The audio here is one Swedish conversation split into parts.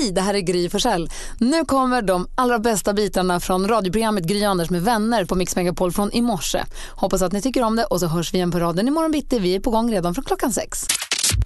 Hej, det här är Gry Forssell. Nu kommer de allra bästa bitarna från radioprogrammet Gry Anders med vänner på Mix Megapol från i morse. Hoppas att ni tycker om det och så hörs vi igen på raden imorgon bitti. Vi är på gång redan från klockan sex.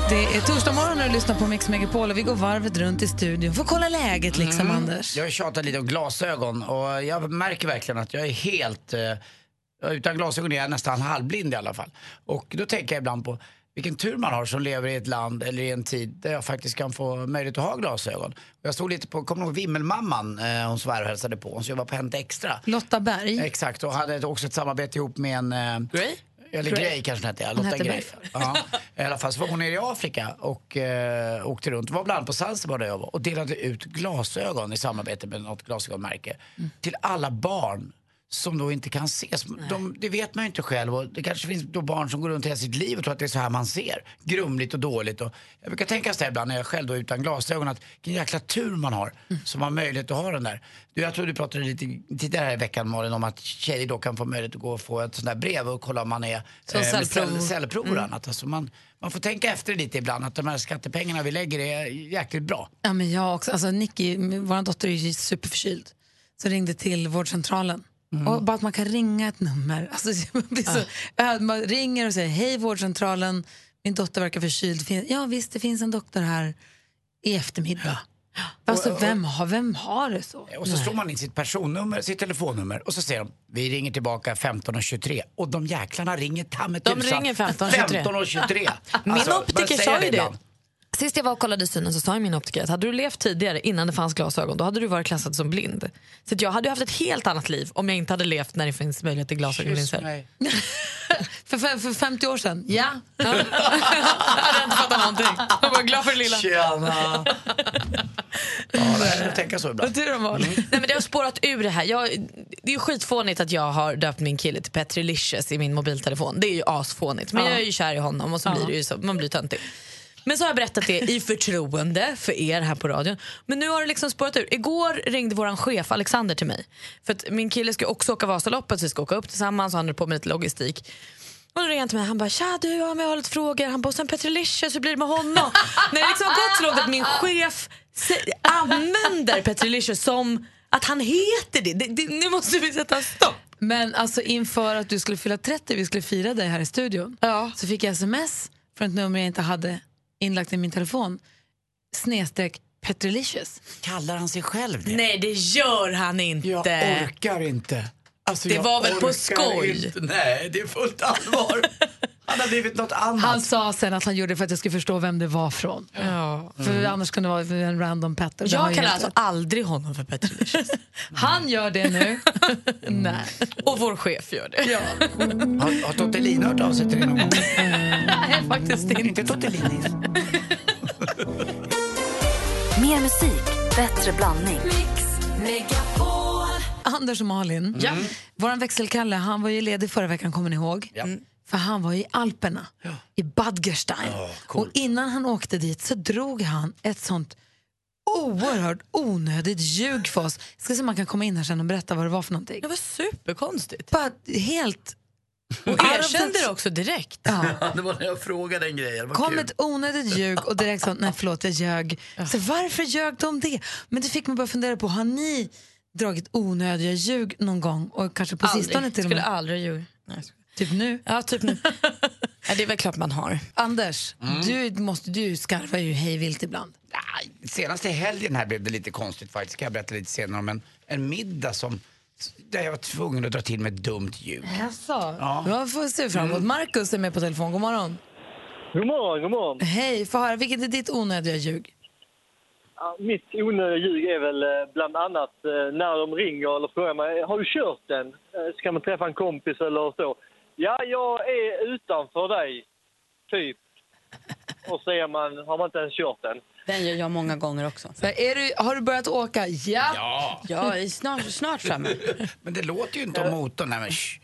Det är torsdag morgon och du lyssnar på Mix Megapol och vi går varvet runt i studion för att kolla läget liksom, Mm. Anders. Jag har tjatat lite om glasögon och jag märker verkligen att jag är helt... Eh, utan glasögon är jag nästan halvblind i alla fall. Och då tänker jag ibland på vilken tur man har som lever i ett land eller i en tid där jag faktiskt kan få möjlighet att ha glasögon. Jag stod lite på, kommer du ihåg Vimmelmamman, eh, hon svär och hälsade på, hon som jobbar på Hänt Extra. Lotta Berg. Exakt, och hade också ett samarbete ihop med en... Eh, Grey? Eller Grey. Grey kanske hon hette, ja. Hon Lotta Grey. Berg. Ja. I alla fall så var hon nere i Afrika och eh, åkte runt. Var bland annat på Zanzibar där jag var och delade ut glasögon i samarbete med något glasögonmärke till alla barn som då inte kan se. De, det vet man ju inte själv och det kanske finns då barn som går runt hela sitt liv och tror att det är så här man ser. Grumligt och dåligt. Och jag brukar tänka så här ibland när jag själv då är utan glasögon att vilken jäkla tur man har som har möjlighet att ha den där. Du, jag tror du pratade lite tidigare i veckan Malin om att tjejer då kan få möjlighet att gå och få ett sånt där brev och kolla om man är Som med cellprov. cell, cellprover och annat. Alltså man, man får tänka efter lite ibland att de här skattepengarna vi lägger är jäkligt bra. Ja, men jag också. Alltså, Nicky, vår dotter är ju superförkyld. Så ringde till vårdcentralen. Mm. Och bara att man kan ringa ett nummer. Alltså, blir så, ja, man ringer och säger hej vårdcentralen, min dotter verkar förkyld. Ja visst, det finns en doktor här i eftermiddag. Alltså, vem, har, vem har det så? Och så slår man in sitt personnummer, sitt telefonnummer och så säger de vi ringer tillbaka 15.23 och de jäklarna ringer ta De ringer 15.23. 15.23. Min Alltså, optiker bara säga sa ju det. ibland. Sist jag var och kollade synen så sa min optiker att hade du levt tidigare innan det fanns glasögon då hade du varit klassad som blind. Så att jag hade ju haft ett helt annat liv om jag inte hade levt när det finns möjlighet till glasögonlinser. För, för, för 50 år sedan? Ja. jag hade inte fattat någonting. Jag var glad för det lilla. Tjena! Ja, det är att tänka så ibland. Vad tur de var. Nej, men det har spårat ur det här. Jag, det är skitfånigt att jag har döpt min kille till Petrilicious i min mobiltelefon. Det är ju asfånigt. Men Ja. jag är ju kär i honom och så Ja. blir det ju så, man blir töntig. Men så har jag berättat det i förtroende för er här på radion. Men nu har det liksom spårat ur. Igår ringde vår chef Alexander till mig. För att min kille ska också åka Vasaloppet så vi ska åka upp tillsammans och han är på med lite logistik. Och då ringer han till mig han bara “tja du, ja, jag har lite frågor”. Han bara “sen Petrilicious, hur blir det med honom?” När det liksom har gått så långt att min chef använder Petrilicious som att han heter det. det, det nu måste vi sätta stopp. Men alltså inför att du skulle fylla 30, vi skulle fira dig här i studion, Ja. så fick jag sms från ett nummer jag inte hade inlagt i min telefon. Snedstreck Petrilicious. Kallar han sig själv det? Nej det gör han inte. Jag orkar inte. Alltså, Det jag var väl på skoj? Inte. Nej, det är fullt allvar. Han har blivit något annat. Han sa sen att han gjorde det för att jag skulle förstå vem det var från. Ja. För annars kunde det vara en random Petter. Jag kallar alltså rätt. aldrig honom för Petrilicious. Han gör det nu. Nej. Och vår chef gör det. Ja. Har, har Tottelin hört av sig till dig någon gång? Nej, faktiskt inte. Inte Tottelinis. Mer musik, bättre blandning. Anders och Malin, ja. vår växelkalle, han var ju ledig förra veckan, kommer ni ihåg? Ja. För han var i Alperna, i Bad Gerstein. och innan han åkte dit så drog han ett sånt oerhört onödigt ljug för oss. Jag ska se om man kan komma in här sen och berätta vad det var för någonting. Det var superkonstigt. Bara helt... Och erkände det också direkt. Ja. Det var när jag frågade den grejen. Vad kom kul. ett onödigt ljug och direkt sa nej förlåt jag ljög. Så varför ljög de det? Men det fick mig bara fundera på, har ni dragit onödiga ljug någon gång? Och kanske på sistone till och Skulle med? aldrig ljuga. Nej. Typ nu? Ja, typ nu. ja, det är väl klart man har. Anders, du, måste, du skarvar ju hej vilt ibland. Nej, senaste helgen här blev det lite konstigt faktiskt. Kan jag berätta lite senare om en, en middag som där jag var tvungen att dra till med ett dumt ljud. Jaså? Ja. Ja. får se fram emot. Markus är med på telefon. God morgon. God morgon, god morgon. Hej, få höra. Vilket är ditt onödiga ljug? Ja, mitt onödiga ljug är väl eh, bland annat eh, när de ringer eller frågar mig har du kört den? Eh, Ska man träffa en kompis eller så? Ja, jag är utanför dig, typ. Och så är man, har man inte ens kört den. Den gör jag många gånger också. Så här, är du, har du börjat åka? Ja. Ja, Jag är snart, snart framme. men det låter ju inte om motorn. Nej, men, shh.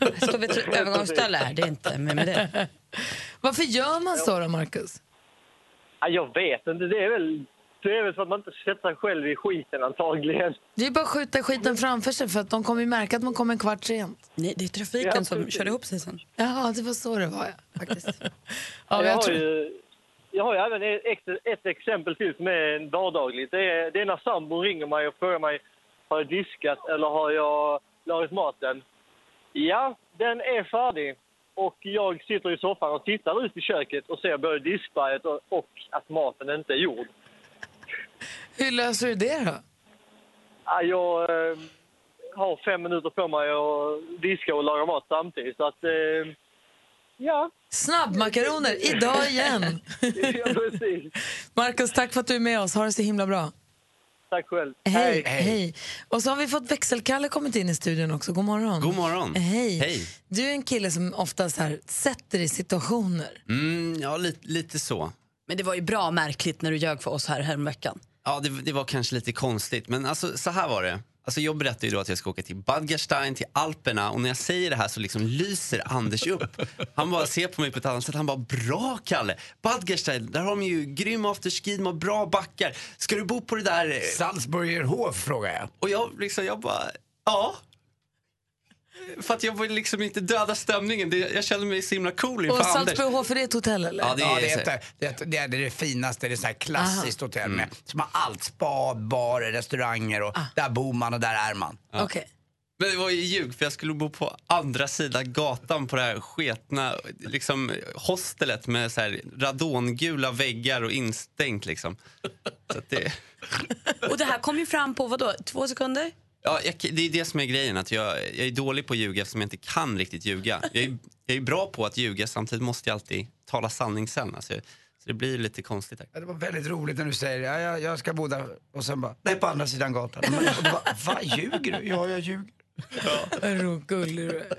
Jag står vid ett övergångsställe här, det är inte med, med det. Varför gör man så då, Markus? Ja, jag vet inte, det är väl, det är väl för att man inte sätter sig själv i skiten antagligen. Det är bara att skjuta skiten framför sig för att de kommer ju märka att man kommer en kvart sent. Nej, det är trafiken Ja, som kör ihop sig sen. Ja, det var så det var ja, faktiskt. Ja, jag, jag har tror... ju, jag har ju även ett, ett exempel till som är vardagligt. Det är, det är när sambon ringer mig och frågar mig har jag diskat eller har jag lagat maten? Ja, den är färdig. Och jag sitter i soffan och tittar ut i köket och ser både diskberget och, och att maten inte är gjord. Hur löser du det då? Ja, Jag eh, har fem minuter på mig att diska och laga mat samtidigt. Så att, eh, ja. Snabbmakaroner, idag igen. ja, precis. Markus, tack för att du är med oss. Ha det så himla bra. Tack själv. Hej, hej. Och så har vi fått växelkalle kommit in i studion också. God morgon. God morgon. Hej. Hej. Du är en kille som ofta så här, sätter i situationer. Mm, ja, lite, lite så. Men det var ju bra märkligt när du ljög för oss här häromveckan. Ja, det, det var kanske lite konstigt, men alltså, så här var det. Alltså, jag berättade ju då att jag ska åka till Badgerstein, till Alperna och när jag säger det här så liksom lyser Anders upp. Han bara ser på mig på ett annat sätt. Han bara, bra Kalle! Badgerstein, där har de ju grym afterski, de har bra backar. Ska du bo på det där? Salzburgerhof frågar jag. Och jag liksom, jag bara, ja. För att jag vill liksom inte döda stämningen. Det, jag känner mig så himla cool inför Och Anders. Salzburghof, är det ett hotell eller? Ja, det Ja, är, det, så- är ett, det, är ett, det, är det finaste, det är så här klassiskt hotell med, som har allt. Spa, barer, restauranger och där bor man och där är man. Okej. Men det var ju ljug för jag skulle bo på andra sidan gatan på det här sketna liksom, hostelet med så här radongula väggar och instängt liksom. Så att det, Och det här kom ju fram på, vad då, två sekunder? Ja, jag, det är det som är grejen, att jag, jag är dålig på att ljuga eftersom jag inte kan riktigt ljuga. Jag är, jag är bra på att ljuga, samtidigt måste jag alltid tala sanning sen. Alltså, så det blir lite konstigt. Här. Ja, Det var väldigt roligt när du säger ja, jag, jag ska bo där och sen bara, nej på andra sidan gatan. Och du bara, vad ljuger du? Ja, jag ljuger. Vad gullig du är.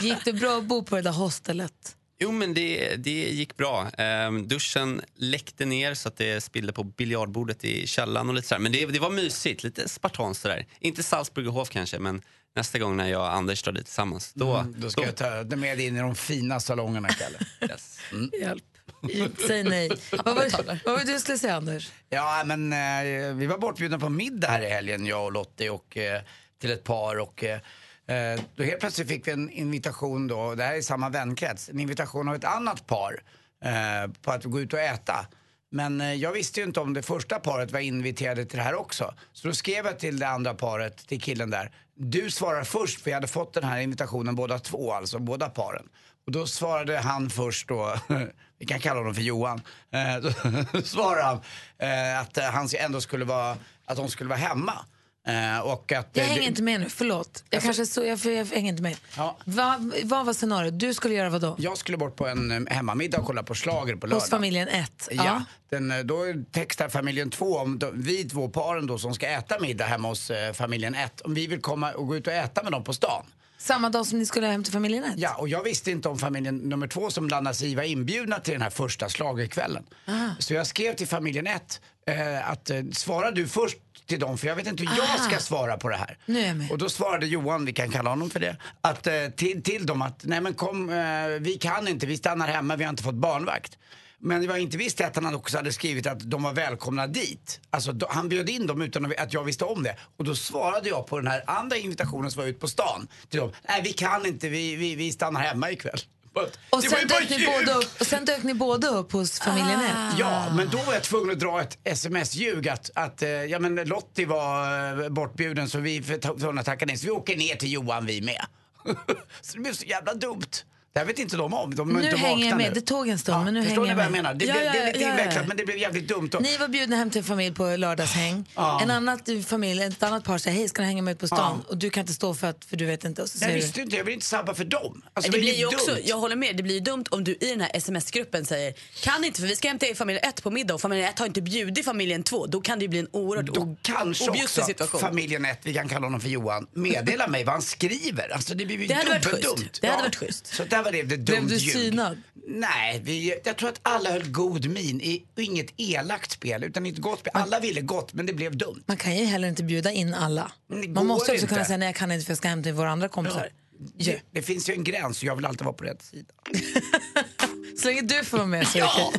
Gick det bra att bo på det där hostelet? Jo, men det, det gick bra. Ehm, duschen läckte ner så att det spillde på biljardbordet i källaren och lite sådär. Men det, det var mysigt, lite spartanskt sådär. Inte Salzburgerhof kanske, men nästa gång när jag och Anders drar dit tillsammans, då... Mm, Då ska jag ta med dig in i de fina salongerna, Kalle. yes. Hjälp. Säg nej. vad, var, vad var det du skulle säga, Anders? Ja, men eh, vi var bortbjudna på middag här i helgen, jag och Lottie, och, eh, till ett par. Och, eh, eh, då helt plötsligt fick vi en invitation, då, det här är samma vänkrets, en invitation av ett annat par eh, på att gå ut och äta. Men eh, jag visste ju inte om det första paret var inviterade till det här också. Så då skrev jag till det andra paret, till killen där. Du svarar först, för jag hade fått den här invitationen båda två, alltså båda paren. Och då svarade han först då, vi kan kalla honom för Johan, eh, då svarade han eh, att eh, han ändå skulle vara, att de skulle vara hemma. Eh, och att, Jag hänger det- inte med nu, förlåt. Jag kanske så, jag, jag, hänger inte med. Ja. Vad, var scenariot? Du skulle göra vad då? Jag skulle bort på en eh, hemmamiddag och kolla på schlager på lördag. Hos familjen 1? Ja, den, eh, då textar familjen två om de, vi två paren då som ska äta middag hemma hos eh, familjen 1 om vi vill komma och gå ut och äta med dem på stan. Samma dag som ni skulle hem till familjen 1? Ja, och jag visste inte om familjen nummer två som blandas i var inbjudna till den här första schlagerkvällen. Så jag skrev till familjen 1 eh, att eh, svara du först till dem för jag vet inte hur jag ska svara på det här. Nu är jag med. Och då svarade Johan, vi kan kalla honom för det, att, eh, till, till dem att nej men kom, eh, vi kan inte, vi stannar hemma, vi har inte fått barnvakt. Men jag inte visste att han också hade skrivit att de var välkomna dit. Alltså då, han bjöd in dem utan att jag visste om det. Och då svarade jag på den här andra invitationen som var ute på stan till dem. Nej vi kan inte, vi, vi, vi stannar hemma ikväll. But, Och det var sen, ju bara dök ni ljug! båda upp, och sen dök ni båda upp hos familjen 1? Ja, men då var jag tvungen att dra ett sms-ljug att, att eh, ja, men Lottie var eh, bortbjuden så vi var tvungna att tacka nej. Så vi åker ner till Johan vi med. så det blev så jävla dumt. Det här vet inte de om. De Nu inte hänger jag med. nu. Det tog en stund, men nu förstår hänger ni jag vad jag med. menar? Det, Ja, blev, ja, det är lite ja, ja. invecklat men det blev jävligt dumt. Och, Ni var bjudna hem till familj på lördagshäng. En annat familj, ett annat par säger hej ska ni hänga med ut på stan? Och du kan inte stå för att för du vet inte. Och så visste ju inte, jag vill inte sabba för dem. Alltså, det var blir ju dumt. också, jag håller med, det blir ju dumt om du i den här sms-gruppen säger kan inte för vi ska hem till familj 1 på middag och familj 1 har inte bjudit familjen 2. Då kan det ju bli en oerhört Då kanske också situation. familjen 1, vi kan kalla honom för Johan, meddela mig vad han skriver. Alltså det blir ju Det dubbeldumt. Det hade varit schysst. Där var det, det dumt Blev du ljug. synad? Nej, vi, jag tror att alla höll god min i inget elakt spel, utan ett gott spel. Alla ville gott, men det blev dumt. Man kan ju heller inte bjuda in alla. Man måste också inte. kunna säga nej jag kan inte för jag ska hem till våra andra kompisar. Ja. Det, det finns ju en gräns och jag vill alltid vara på rätt sida. Så länge du får vara med så är det okej.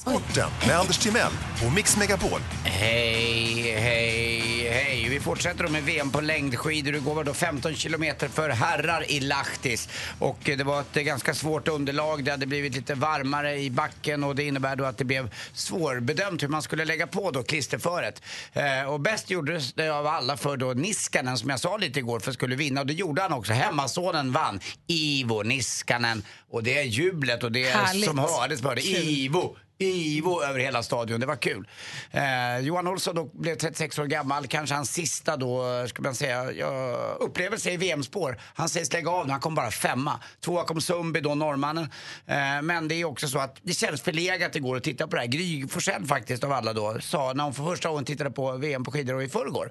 Sporten med Anders Timell och Mix Megapol. Hej, hej, hej. Vi fortsätter då med VM på längdskidor. Igår var då 15 kilometer för herrar i Lahtis. Och det var ett ganska svårt underlag. Det hade blivit lite varmare i backen och det innebär då att det blev svårbedömt hur man skulle lägga på då klisterföret. Eh, och bäst gjordes det av alla för då Niskanen som jag sa lite igår för skulle vinna och det gjorde han också. Hemmasonen vann. Ivo Niskanen. Och det är jublet och det är Härligt. som hördes bara det. Ivo! Ivo över hela stadion, det var kul. Eh, Johan Olsson då blev 36 år gammal, kanske hans sista då, eh, ska man säga, ja, upplevelse i VM-spår. Han sägs lägga av nu, han kom bara femma. Tvåa kom Sundby då, norrmannen. Eh, men det är också så att det känns förlegat igår att titta på det här. Gry Forssell faktiskt av alla då, sa när hon för första gången tittade på VM på skidor och i förrgår.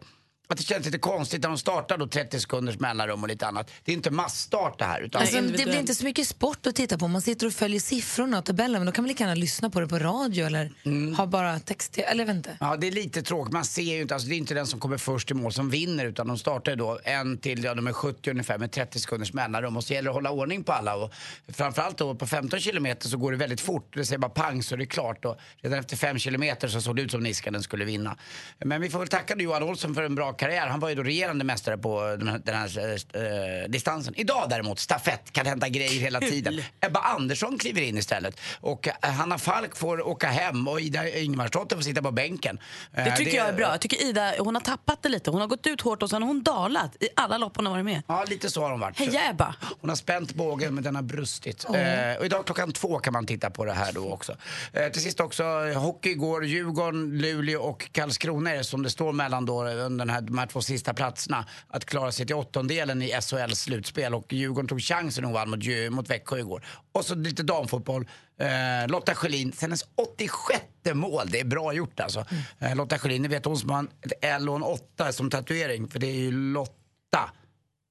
Att det känns lite konstigt när de startar då 30 sekunders mellanrum och lite annat. Det är inte massstart det här. Utan Alltså, det blir inte så mycket sport att titta på. Man sitter och följer siffrorna och tabellen. Men då kan man lika gärna lyssna på det på radio eller Mm. ha bara text. Eller jag inte. Ja, det är lite tråkigt. Man ser ju inte, alltså det är inte den som kommer först i mål som vinner utan de startar då en till, ja de är 70 ungefär med 30 sekunders mellanrum och så gäller det att hålla ordning på alla och framförallt då på 15 kilometer så går det väldigt fort. Det säger bara pang så är det klart och redan efter 5 kilometer så såg det ut som Niskanen skulle vinna. Men vi får väl tacka Johan Olsson för en bra karriär. Han var ju då regerande mästare på den här, eh, distansen. Idag däremot, stafett, kan hända grejer hela tiden. Ebba Andersson kliver in istället och eh, Hanna Falk får åka hem och Ida Ingemarsdotter får sitta på bänken. Eh, Det tycker jag är bra. Jag tycker Ida hon har tappat det lite. Hon har gått ut hårt och sen har hon dalat i alla lopp hon har varit med. Ja, lite så har hon varit. Heja Ebba! Hon har spänt bågen men den har brustit. Eh, och idag klockan två kan man titta på det här då också. Eh, till sist också, eh, hockey igår, Djurgården, Luleå och Karlskrona är det som det står mellan då under den här, de här två sista platserna. Att klara sig till åttondelen i SHLs slutspel och Djurgården tog chansen och vann mot, mot Växjö igår. Och så lite damfotboll. Eh, Lotta Schelin, hennes 86 mål. Det är bra gjort alltså. Eh, Lotta Schelin, ni vet hon som har ett L och en 8 som tatuering. För det är ju Lotta.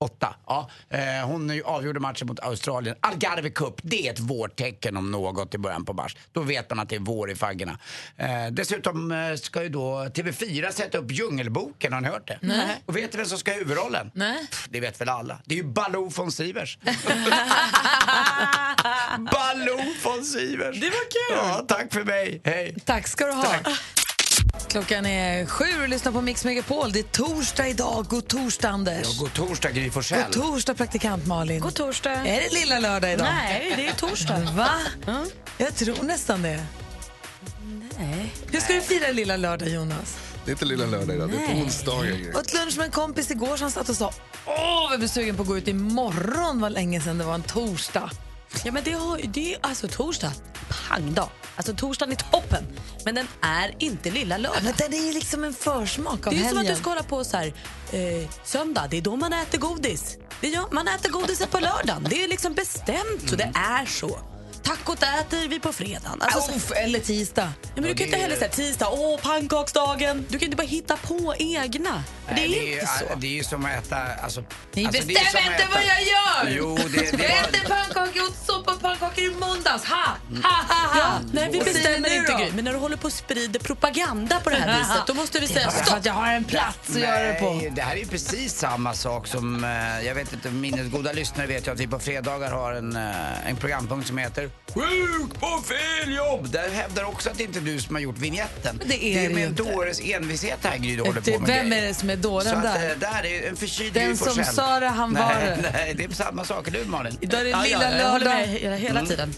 Åtta. Ja. Eh, hon avgjorde matchen mot Australien. Algarve Cup, det är ett vårtecken om något i början på mars. Då vet man att det är vår i faggorna. Eh, dessutom eh, ska ju då TV4 sätta upp Djungelboken, har ni hört det? Nej. Och vet du vem som ska ha huvudrollen? Nej. Pff, Det vet väl alla. Det är ju Baloo von Sivers. Baloo von Sivers. Det var kul. Ja, tack för mig. Hej. Tack ska du ha. Klockan är sju och lyssnar på Mix Megapol. Det är torsdag idag. God torsdag, Anders. Ja, god torsdag, Gry Forssell. God torsdag, praktikant Malin. God torsdag. Är det lilla lördag idag? Nej, det är torsdag. Va? Jag tror nästan det. Nej. Hur ska du fira lilla lördag, Jonas? Det är inte lilla lördag idag, det är onsdagen. Jag åt lunch med en kompis igår som satt och sa Åh, jag blir sugen på att gå ut imorgon. Vad länge sedan det var en torsdag. Ja, men det, har, det är alltså torsdag. Pang då. Alltså torsdagen är toppen. Men den är inte lilla lördag. Men den är ju liksom en försmak av Det är helgen. som att du ska hålla på så här, eh, söndag, det är då man äter godis. Det gör, man äter godiset på lördagen. Det är liksom bestämt så, det är så. Tacot äter vi på fredagen. Alltså, så, Uff, eller tisdag. ja, men du kan inte heller säga tisdag, åh pannkaksdagen. Du kan inte bara hitta på egna. För det är, Nej, inte så. Det är ju som att äta... Alltså, Ni alltså, det är bestämmer inte äta- vad jag gör! Jo, det, det Jag äter pannkakor, jag åt soppa pannkakor i måndags. Ha! Ha, ha, ha! Ja, nej, vi bestämmer inte? Gry. Men när du håller på och sprider propaganda på det här viset, då måste vi säga stopp. att jag har en plats att göra det på. Nej, det här är ju precis samma sak som, eh, jag vet inte, minnesgoda lyssnare vet ju att vi på fredagar har en, eh, en programpunkt som heter Sjuk på fel jobb! Där hävdar också att det inte är du som har gjort vignetten. Det är det är med dåres envishet här Gry du håller på med vem grejer. är det som är dåren att, där? eh, där är en förkyld Den Gry som sa det, han nej, var det. Nej, det är samma sak. Hur Malin? Idag är det lilla lördag. hela, hela tiden.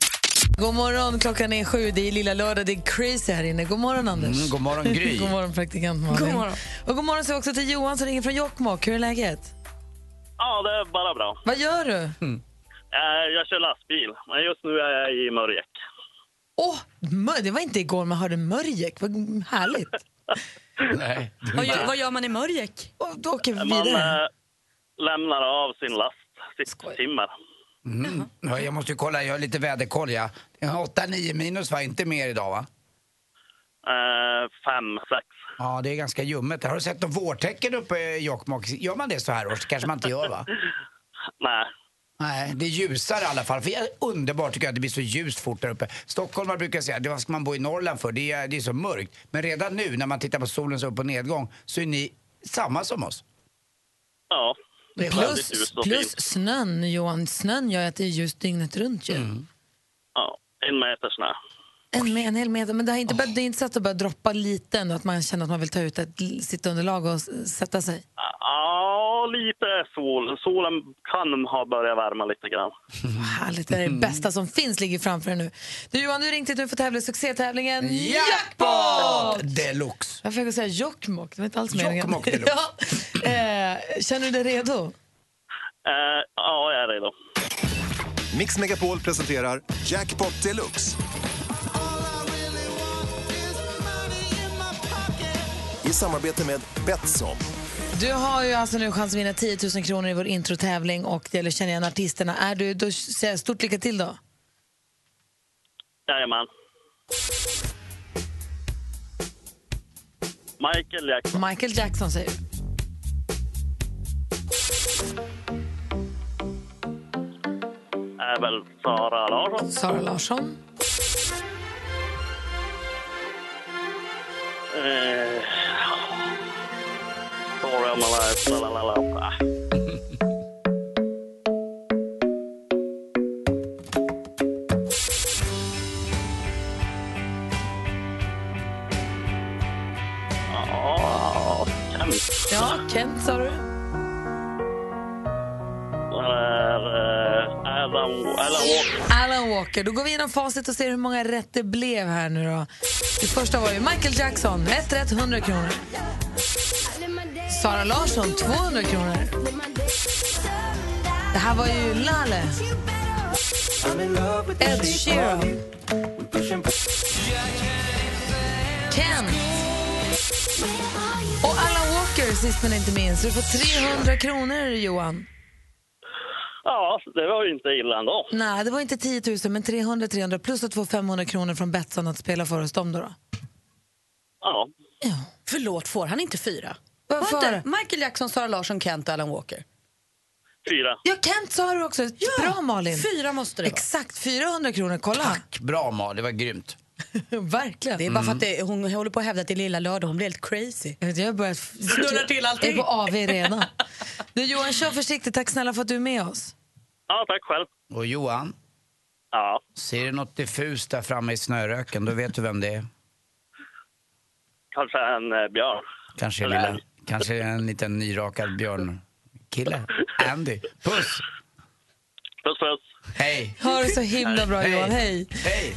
God morgon, klockan är sju. Det är lilla lördag. Det är crazy här inne. God morgon, Anders. Mm, god morgon, Gry. god morgon, praktikant Malin. God morgon. Och god morgon säger också till Johan som ringer från Jokkmokk. Hur är läget? Ja, det är bara bra. Vad gör du? Eh, Jag kör lastbil, men just nu är jag i Mörjek. Åh, mör- det var inte igår man hörde Mörjek. Vad härligt. Nej. Vad gör, vad gör man i Mörjek? Och då åker vi Man vidare. eh, lämnar av sin last, sitt timmer. Mm. Ja, jag måste ju kolla, jag har lite väderkoll. Ja. Det är 8-9 minus va? Inte mer idag va? Eh, Fem, sex. Ja, det är ganska ljummet. Har du sett något vårtecken uppe i Jokkmokk? Gör man det så här års? kanske man inte gör va? Nej. Nej, det är ljusare i alla fall. För är underbart tycker jag att det blir så ljust fort där uppe. Stockholmare brukar säga, det vad ska man bo i Norrland för? Det är, det är så mörkt. Men redan nu när man tittar på solens upp och nedgång så är ni samma som oss. Ja. Det är väldigt Plus, plus snön, Johan. Snön gör att det är ljust dygnet runt ju. Mm. Ja, en meter snö. En, med, en hel meter, men det, har inte, börjat- det är inte så att det börjar droppa lite ändå, att man känner att man vill ta ut ett l- sittunderlag och sätta sig? Ja, lite sol. Solen kan ha börjat värma lite grann. Härligt, det är det bästa som finns ligger framför er nu. Du Johan, du har ringt hit nu för tävla i succétävlingen Jackpot! Deluxe. Jag fick säga Jokkmokk, det var inte alls meningen. Jokkmokk deluxe. ja. eh, känner du dig redo? Eh, ja, jag är redo. Mix Megapol presenterar Jackpot Deluxe. I samarbete med Betsson. Du har ju alltså nu chans att vinna 10 000 kronor i vår introtävling och det gäller att känna igen artisterna. Är du, då säger jag stort lycka till då. Jajamän. Michael Jackson. Michael Jackson säger du. Är väl Sara Larsson. Sara Larsson. Eh, Story of my life. La, la, la, la. Ja, Kent. Ja, Kent sa du. Eh, Alan Walker. Alan Walker. Då går vi igenom facit och ser hur många rätt det blev här nu då. Det första var ju Michael Jackson, 1 rätt 100 kronor. Sara Larsson, 200 kronor. Det här var ju Lale. Ed Sheeran. Kent. Och Alan Walker, sist men inte minst. Du får 300 kronor, Johan. Ja, det var ju inte illa ändå. Nej, det var inte 10 000, men 300 300 plus att få 500 kronor från Betsson att spela för oss dem då. då. Ja. Förlåt, får han inte fyra? Varför? Var inte Michael Jackson, Sara Larsson, Kent och Alan Walker? Fyra. Ja, Kent sa du också. Bra, Malin. Fyra måste det vara. Exakt, 400 kronor. Kolla. Bra Mal, det var grymt. Verkligen. Det är bara för att det, hon håller på att hävda att det är lilla lördag. Hon blir helt crazy. Jag har börjat... Snurrar till allting. Jag är på AV redan. Du, Johan, kör försiktigt. Tack snälla för att du är med oss. Ja, tack själv. Och Johan, Ja. ser du något diffust där framme i snöröken, då vet du vem det är. Kanske en eh, björn. Kanske, Eller lilla, älg. kanske en liten nyrakad björnkille. Andy, puss! Puss, puss. Hej! Ha det så himla bra, Hej. Johan. Hej. Hej!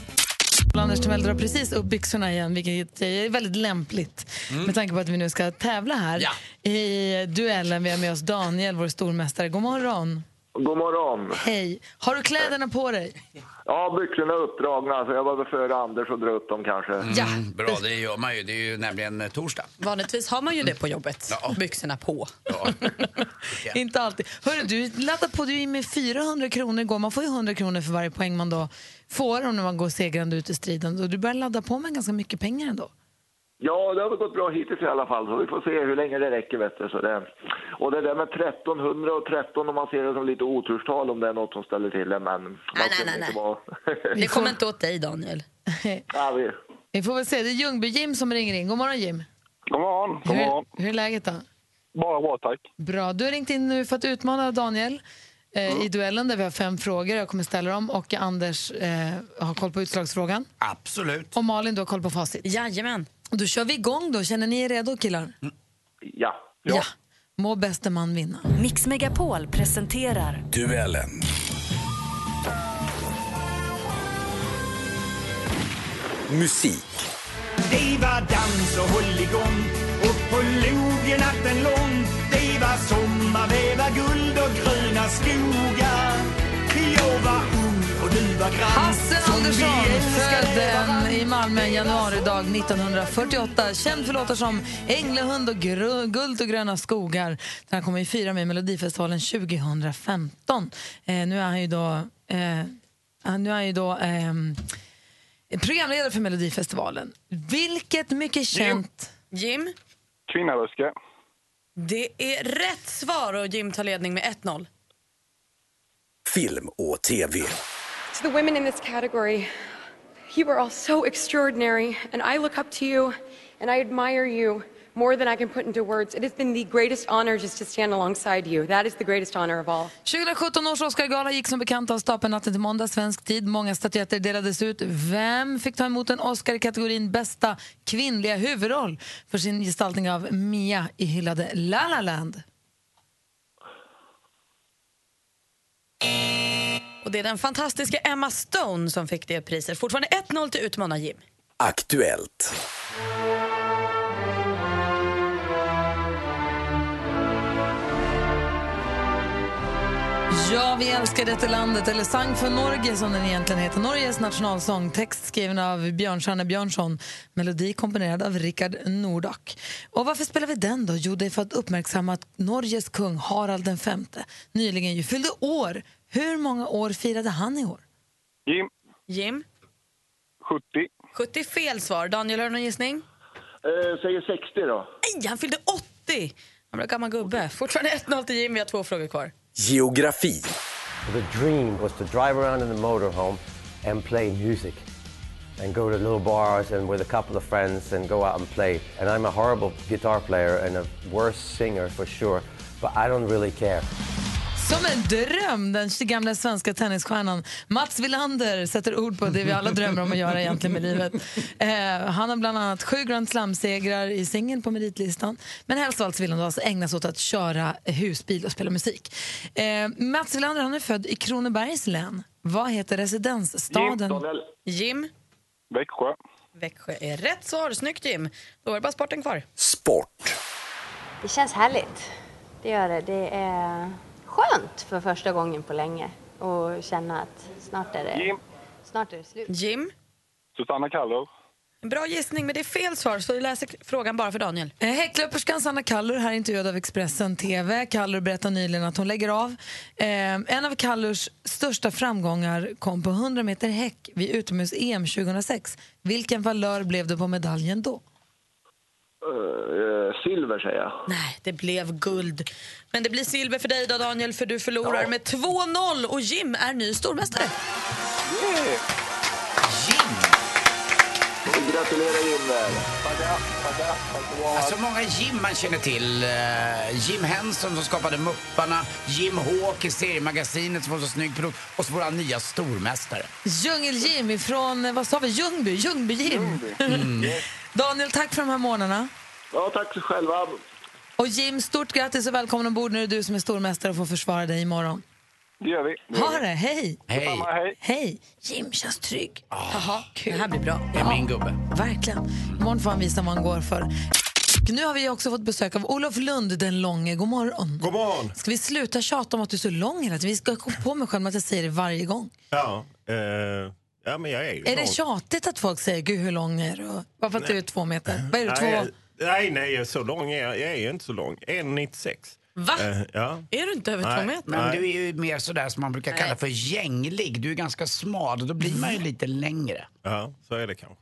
Anders Timell drar precis upp byxorna igen, vilket är väldigt lämpligt med tanke på att vi nu ska tävla här Ja. i duellen. Vi har med oss Daniel, vår stormästare. God morgon. God morgon. Hej. Har du kläderna på dig? Ja, byxorna är uppdragna, så jag var väl före Anders och dra upp dem kanske. Mm, bra, det gör man ju. Det är ju nämligen eh, torsdag. Vanligtvis har man ju det på jobbet. Ja. Byxorna på. Ja. Inte alltid. Hörru, du laddade på du in med 400 kronor igår. Man får ju 100 kronor för varje poäng man då får om man går segrande ut i striden. Du börjar ladda på med ganska mycket pengar ändå. Ja, det har väl gått bra hittills i alla fall, så vi får se hur länge det räcker. Vet du. Så det... Och det där med 1300 och 13, om man ser det som lite oturstal, om det är något som ställer till det, men... nej, nej, inte nej. Vara... Det kommer inte åt dig, Daniel. ja, vi... Vi får väl se. Det är Ljungby-Jim som ringer in. God morgon Jim. God morgon. God morgon. Hur, hur är läget då? Bara bra, tack. Bra. Du har ringt in nu för att utmana Daniel eh, i duellen där vi har fem frågor. Jag kommer ställa dem och Anders eh, har koll på utslagsfrågan. Absolut. Och Malin, du har koll på facit. Jajamän. Och då kör vi igång då. Känner ni er redo killar? Ja. Ja. Må bäste man vinna. Mix Megapol presenterar Duellen. Musik. Det var dans och håll igång upp på logen natten lång Det var sommar, det var guld och gröna skogar Hasse Andersson född i Malmö en januaridag 1948. Känd för låtar som Änglahund och Guld och gröna skogar. Den här kommer ju fira med i Melodifestivalen 2015. Eh, nu är han ju då, eh, nu är han ju då ehm, programledare för Melodifestivalen. Vilket mycket känt... Jim? Kvinnaröska. Det är rätt svar och Jim tar ledning med 1-0. Film och TV. To the women in this category, you are all so extraordinary, and I look up to you and I admire you more than I can put into words. It has been the greatest honor just to stand alongside you. That is the greatest honor of all. 2017 års Oscargala gick som bekant av stapeln natten till måndag svensk tid. Många statyetter delades ut. Vem fick ta emot en Oscar i kategorin bästa kvinnliga huvudroll för sin gestaltning av Mia i hyllade La La Land? Och det är den fantastiska Emma Stone som fick det priset. Fortfarande 1-0 till utmanar Jim. Aktuellt. Ja, vi älskar detta landet, eller Sang för Norge som den egentligen heter. Norges nationalsång, text skriven av Björnstjerne Björnsson, melodi komponerad av Rickard Nordock. Och varför spelar vi den då? Jo, det är för att uppmärksamma att Norges kung Harald V nyligen ju fyllde år. Hur många år firade han i år? Jim. Jim? 70. 70 fel svar. Daniel, har du någon gissning? Eh, säger 60 då. Nej, han fyllde 80! Han blev gammal gubbe. Fortfarande 1-0 till Jim. Vi har två frågor kvar. Geografi. The dream was to drive around in the motorhome and play music and go to little bars and with a couple of friends and go out and play. And I'm a horrible guitar player and a worse singer for sure, but I don't really care. Som en dröm, den gamla svenska tennisstjärnan Mats Wilander sätter ord på det vi alla drömmer om att göra egentligen med livet. Eh, han har bland annat sju Grand Slam-segrar i singeln på meritlistan. Men helst av allt vill han alltså ägna sig åt att köra husbil och spela musik. Eh, Mats Wilander han är född i Kronobergs län. Vad heter residensstaden? Jim? Växjö. Växjö är rätt svar. Snyggt Jim. Då är det bara sporten kvar. Sport. Det känns härligt. Det gör det. Det är skönt för första gången på länge och känna att snart är det, Jim. snart är det slut. Jim? Susanna Kallur. En bra gissning, men det är fel svar, så vi läser frågan bara för Daniel. Eh, Häcklöperskan Sanna Kallur, här intervjuad av Expressen TV. Kallur berättar nyligen att hon lägger av. Eh, en av Kallurs största framgångar kom på 100 meter häck vid utomhus-EM 2006. Vilken valör blev det på medaljen då? Eh, silver säger jag. Nej, det blev guld. Men det blir silver för dig då, Daniel, för du förlorar med 2-0 och Jim är ny stormästare. Gratulerar Jim där. Alltså många Jim man känner till. Eh, Jim Henson som skapade Mupparna, Jim Hawk i seriemagasinet som var så snygg produkt och så vår nya stormästare. Djungel-Jim ifrån, vad sa vi, Ljungby? Ljungby-Jim. Mm. Daniel, tack för de här månaderna. Ja, tack själva. Och Jim, stort grattis och välkommen ombord. Nu är det du som är stormästare och får försvara dig imorgon. Det gör vi. Det gör Ha vi. det, hej! Hej. Samma, hej. Hej! Jim känns trygg. Jaha, kul. Det här blir bra. Det är min gubbe. Verkligen. Imorgon får han visa vad han går för. Nu har vi också fått besök av Olof Lund den långe. God morgon. God morgon. Ska vi sluta tjata om att du är så lång hela tiden? Vi ska komma på mig själv med att jag säger det varje gång. Ja, eh, ja men jag är ju Är det tjatigt att folk säger gud hur lång är du? Bara för att du är två meter. Vad är du, två? Nej, nej, nej, så lång är jag. Jag är ju inte så lång. 1,96. Va? Eh, ja. Är du inte över Nej. två meter? Men du är ju mer sådär som man brukar kalla för gänglig. Du är ganska smal och då blir man ju lite längre. ja, så är det kanske.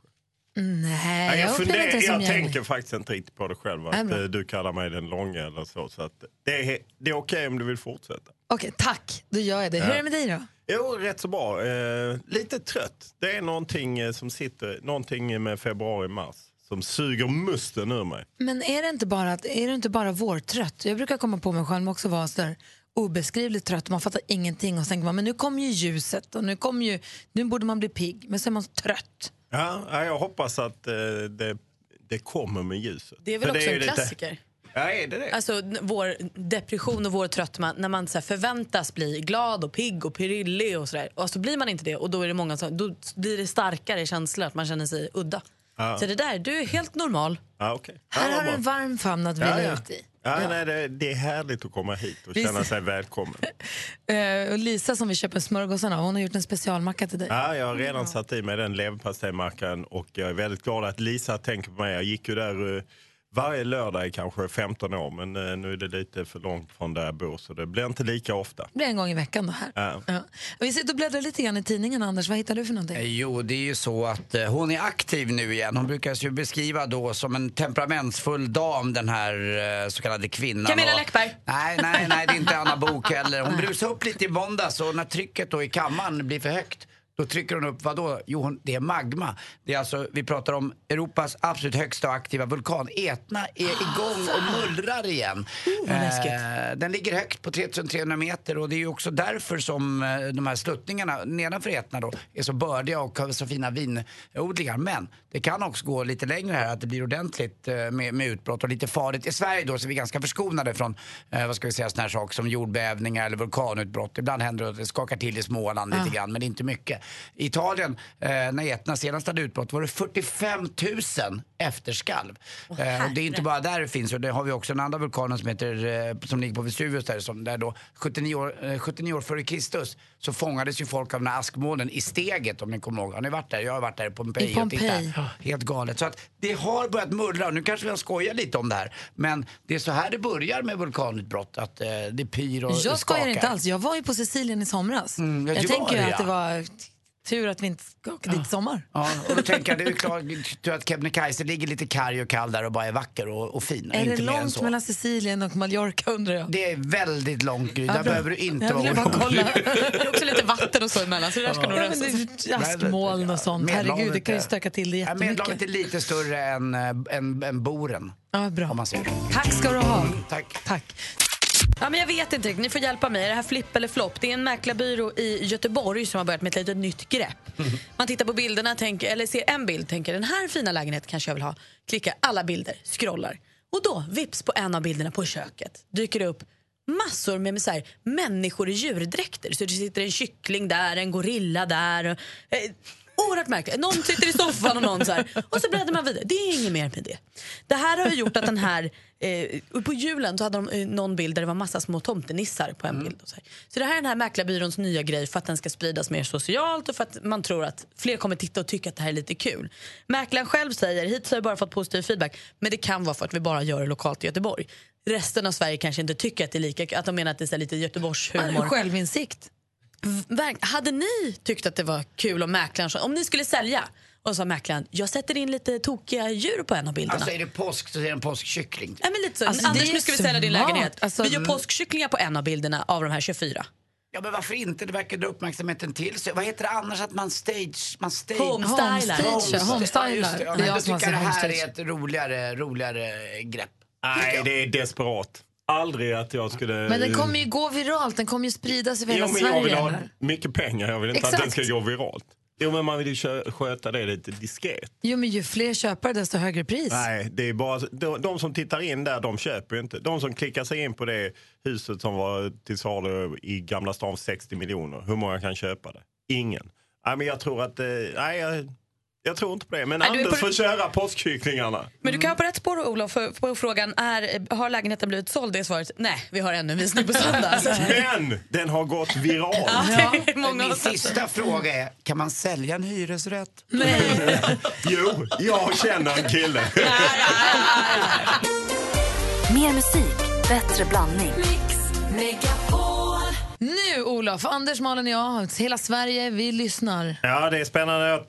Nej, Nej, jag, jag upplever inte det som jag tänker faktiskt inte riktigt på det själv. Nej, Att bra. eh, du kallar mig den långa eller så. så att det är, det är okej om du vill fortsätta. Okej, tack. Då gör jag det. Hur är det med dig då? Jo, rätt så bra. Eh, lite trött. Det är någonting eh, som sitter, någonting med februari-mars som suger musten ur mig. Men är det inte bara, att, är det inte bara vårtrött? Jag brukar komma på mig själv också vara så där obeskrivligt trött. Man fattar ingenting och så tänker man men nu kommer ju ljuset och nu, kommer ju, nu borde man bli pigg. Men så är man trött. Ja, ja, jag hoppas att eh, det, det kommer med ljuset. Det är väl För också ju en lite- klassiker? Ja, är det det? Alltså vår depression och vår tröttma, när man så här, förväntas bli glad och pigg och pirillig och sådär. Och så blir man inte det och då är det många som, då blir det starkare känslor att man känner sig udda. Ja. Så det där, du är helt normal. Ja, okej. Här ja, har du en varm famn att vila ja, ja. ut i. Ja, Nej, det, det är härligt att komma hit och känna sig välkommen. Och Lisa som vi köper smörgåsarna hon har gjort en specialmacka till dig. Ja, jag har redan satt i mig den leverpastejmackan och jag är väldigt glad att Lisa tänker på mig. Jag gick ju där eh, varje lördag i kanske 15 år men eh, nu är det lite för långt från där jag bor så det blir inte lika ofta. Det blir en gång i veckan då här. Ja. Ja. Vi sitter och bläddrar lite grann i tidningen Anders, vad hittar du för någonting? Eh, Jo, det är ju så att eh, hon är aktiv nu igen. Hon brukar ju beskriva då som en temperamentsfull dam, den här så kallade kvinnan. Camilla Och- Läckberg. Nej, nej, nej, det är inte Anna Bok heller. Hon brusade upp lite i måndags och när trycket då i kammaren blir för högt Då trycker hon upp, vad då? Jo, det är magma. Det är alltså, vi pratar om Europas absolut högsta aktiva vulkan. Etna är igång och mullrar igen. läskigt. Eh, den ligger högt på 3300 meter och det är ju också därför som eh, de här sluttningarna nedanför Etna då är så bördiga och har så fina vinodlingar. Men det kan också gå lite längre här, att det blir ordentligt eh, med, med utbrott och lite farligt. I Sverige då så är vi ganska förskonade från, eh, vad ska vi säga, såna här saker som jordbävningar eller vulkanutbrott. Ibland händer det att det skakar till i Småland lite Ah. grann, men inte mycket. I Italien, eh, när Etna senast hade utbrott, var det 45 000 efterskalv. eh, och det är inte bara där det finns, och det har vi också en annan vulkan som, heter, eh, som ligger på Vesuvius där, som, där då 79 år, eh, 79 år före Kristus så fångades ju folk av den här askmolnen i steget om ni kommer ihåg. Har ni varit där? Jag har varit där i Pompeji I Pompeji. och tittat. Helt galet. Så att det har börjat mullra nu kanske vi har skojat lite om det här. Men det är så här det börjar med vulkanutbrott, att eh, det pyr och Jag skakar. skojar inte alls. Jag var ju på Sicilien i somras. Mm, ja, jag du tänker ju att det var tur att vi inte ska åka dit i sommar. Ja, och då tänker jag, det är klart att Kebnekaise ligger lite karg och kall där och bara är vacker och, och fin. och Är det långt mellan Sicilien och Mallorca undrar jag? Det är väldigt långt Gry, där bra. behöver du inte Jag vara orolig. Det är också lite vatten och så emellan så det där ska nog Ja, lösa men sig. askmoln och sånt. Herregud, det kan ju stöka till det jättemycket. Medelhavet är lite större än, äh, än, än Boren. Ja, bra. Om man ser. Tack ska du ha. Tack. Tack. Ja, men jag vet inte, ni får hjälpa mig. Det här Flipp eller flopp, det är en mäklarbyrå i Göteborg som har börjat med ett litet nytt grepp. Man tittar på bilderna, tänker, eller ser en bild, tänker den här fina lägenheten kanske jag vill ha. Klickar alla bilder, scrollar. Och då, vips på en av bilderna på köket, dyker det upp massor med så här, människor i djurdräkter. Så det sitter en kyckling där, en gorilla där. Och, eh, oerhört märkligt. Någon sitter i soffan och någon så här. Och så bläddrar man vidare. Det är inget mer med det. Det här har ju gjort att den här... Eh, på julen så hade de eh, någon bild där det var massa små tomtenissar på en bild. Och så, så det här är den här mäklarbyråns nya grej för att den ska spridas mer socialt och för att man tror att fler kommer titta och tycka att det här är lite kul. Mäklaren själv säger, hittills har jag bara fått positiv feedback, men det kan vara för att vi bara gör det lokalt i Göteborg. Resten av Sverige kanske inte tycker att det är lika att de menar att det är lite Göteborgshumor. Självinsikt. Hade ni tyckt att det var kul om mäklaren, om ni skulle sälja och sa mäklaren, jag sätter in lite tokiga djur på en av bilderna. Alltså är det påsk så är det en påskkyckling. Ja, men lite så. Alltså, Anders, nu ska vi sälja din lägenhet. Alltså, vi gör mm. påskkycklingar på en av bilderna av de här 24. Ja men varför inte? Det verkar dra uppmärksamheten till sig. Vad heter det annars att man stage... Man stage Homestylar. Ja, homestylar. just det. Ja, Det men jag tycker det här homestage. är ett roligare, roligare grepp. Nej, det är desperat. Aldrig att jag skulle... Men den kommer ju gå viralt, den kommer ju sprida sig över Jo, hela men jag vill Sverige. ha mycket pengar. Jag vill inte att Exakt. den ska gå viralt. Jo, men man vill ju kö- sköta det lite diskret. Jo, men ju fler köpare desto högre pris. Nej, det är bara, de, de som tittar in där, de köper ju inte. De som klickar sig in på det huset som var till salu i Gamla stan för 60 miljoner, hur många kan köpa det? Ingen. Nej, men jag tror att... eh, Nej, jag, jag tror inte på det. Men Nej, Anders på- får köra påskkycklingarna. Men du kan ha på rätt spår Olof, för, på frågan är, har lägenheten blivit såld? Det är svaret nej, vi har ännu en visning på söndag. Men den har gått viralt. Ja, många Min sista fråga är, kan man sälja en hyresrätt? Jo, jag känner en kille. Mer musik, bättre blandning. Nu Olof, Anders, Malin och jag, hela Sverige, vi lyssnar. Ja, det är spännande.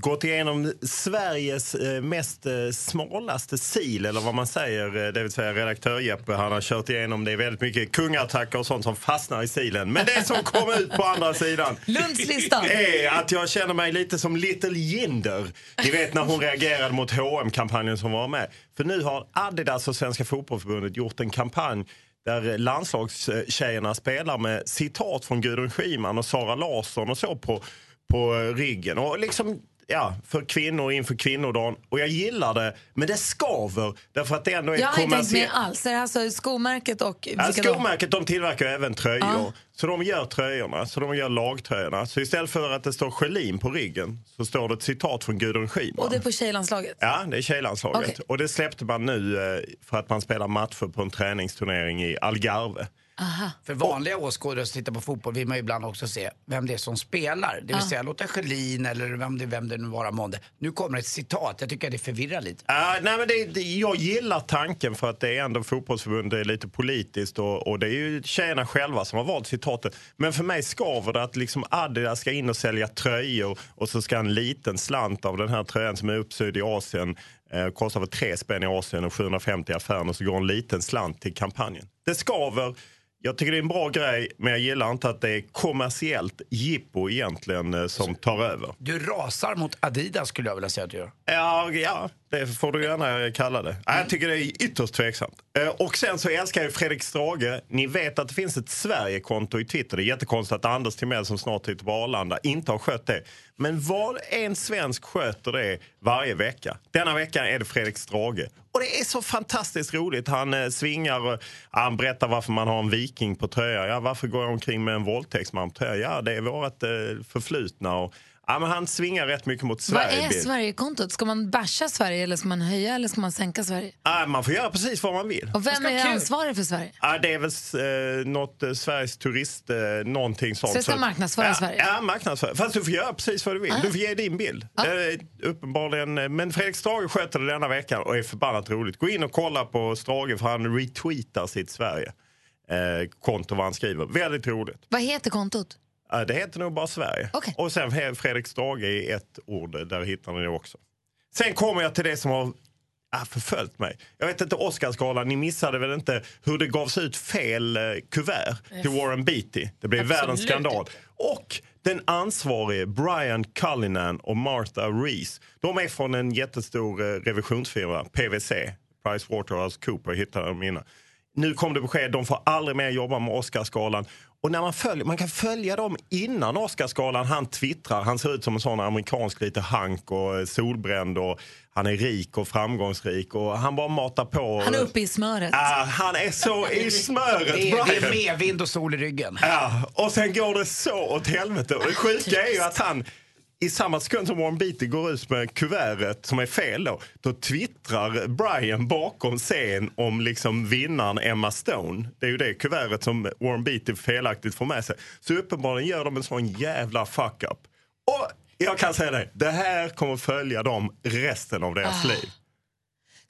Gått igenom Sveriges eh, mest eh, smalaste sil, eller vad man säger. eh, Det vill säga redaktör Jeppe, han har kört igenom det väldigt mycket kungattacker och sånt som fastnar i silen. Men det som kom ut på andra sidan Lunds lista. är att jag känner mig lite som Little Jinder. Ni vet när hon reagerade mot hm kampanjen som var med. För nu har Adidas och Svenska Fotbollförbundet gjort en kampanj där landslagstjejerna spelar med citat från Gudrun Schyman och Sara Larsson och så på, på ryggen. Och liksom, ja, för kvinnor inför kvinnodagen. Och jag gillar det, men det skaver därför att det ändå är Jag har inte tänkt med alls. Är det alltså skomärket och Ja, skomärket de tillverkar även tröjor. Ja. Så de gör tröjorna, så de gör lagtröjorna. Så istället för att det står Schelin på ryggen så står det ett citat från Gudrun Schyman. Och det är på tjejlandslaget? Ja, det är tjejlandslaget. Okej. Och det släppte man nu eh, för att man spelar matcher på en träningsturnering i Algarve. Aha. För vanliga åskådare som tittar på fotboll vill man ju ibland också se vem det är som spelar. Det vill Ja. säga låta Schelin eller vem det, vem det nu vara månde. Nu kommer ett citat, jag tycker att det förvirrar lite. Ja, nej, men det, det, jag gillar tanken för att det är ändå fotbollsförbundet det är lite politiskt och, och det är ju tjejerna själva som har valt citatet. Men för mig skaver det att liksom Adidas ska in och sälja tröjor och så ska en liten slant av den här tröjan som är uppsydd i Asien eh, kostar väl tre spänn i Asien och 750 i affären och så går en liten slant till kampanjen. Det skaver. Jag tycker det är en bra grej, men jag gillar inte att det är kommersiellt jippo egentligen eh, som tar över. Du rasar mot Adidas skulle jag vilja säga att du gör. Ja, ja, det får du gärna kalla det. Ja, Jag tycker det är ytterst tveksamt. Eh, Och sen så älskar jag Fredrik Strage. Ni vet att det finns ett Sverige-konto i Twitter. Det är jättekonstigt att Anders Timell som snart sitter på Arlanda inte har skött det. Men vad en svensk sköter det varje vecka. Denna veckan är det Fredrik Strage. Och det är så fantastiskt roligt. Han eh, svingar, och, han berättar varför man har en viking på tröja. Ja, varför går jag omkring med en våldtäktsman på tröja? Ja, det är vårt eh, förflutna. Och, ja, men han svingar rätt mycket mot Vad Sverige. är Sverigekontot? Ska man basha Sverige eller ska man höja eller ska man sänka Sverige? Ja, man får göra precis vad man vill. Och vem är ansvarig för Sverige? Ja, det är väl eh, något eh, Sveriges turist, eh, någonting sånt. Så det ska Så- marknadsföra ja, Sverige? Ja, marknadsföra. Fast du får göra precis vad du vill. Ah. Du får ge din bild. Eh, uppenbarligen. eh, Men Fredrik Strage sköter det denna veckan och är förbannat roligt. Gå in och kolla på Strage för han retweetar sitt Sverige. Eh, konto vad han skriver. Väldigt roligt. Vad heter kontot? Eh, det heter nog bara Sverige. Och sen Fredrik Strage i ett ord. Där hittar ni det också. Sen kommer jag till det som har ah, förföljt mig. Jag vet inte, Oscarsgalan, ni missade väl inte hur det gavs ut fel eh, kuvert till Warren Beatty. Det blev Absolut världens skandal. Och den ansvarige Brian Cullinan och Martha Rees. De är från en jättestor eh, revisionsfirma, PWC, PricewaterhouseCooper hittade de innan. Nu kom det besked, de får aldrig mer jobba med Oscarsgalan. Och när man, följer, man kan följa dem innan Oscarsgalan. Han twittrar, han ser ut som en sån amerikansk lite hank och solbränd och han är rik och framgångsrik och han bara matar på. Han är uppe i smöret. Ah, han är så i smöret, Det är, det är medvind och sol i ryggen. Ja, och sen går det så åt helvete. Och det sjuka är ju att han i samma sekund som Warren Beatty går ut med kuvertet som är fel då, då twittrar Brian bakom scen om liksom vinnaren Emma Stone. Det är ju det kuvertet som Warren Beatty felaktigt får med sig. Så uppenbarligen gör de en sån jävla fuck-up. Och jag kan säga det, det här kommer följa dem resten av deras Ah. liv.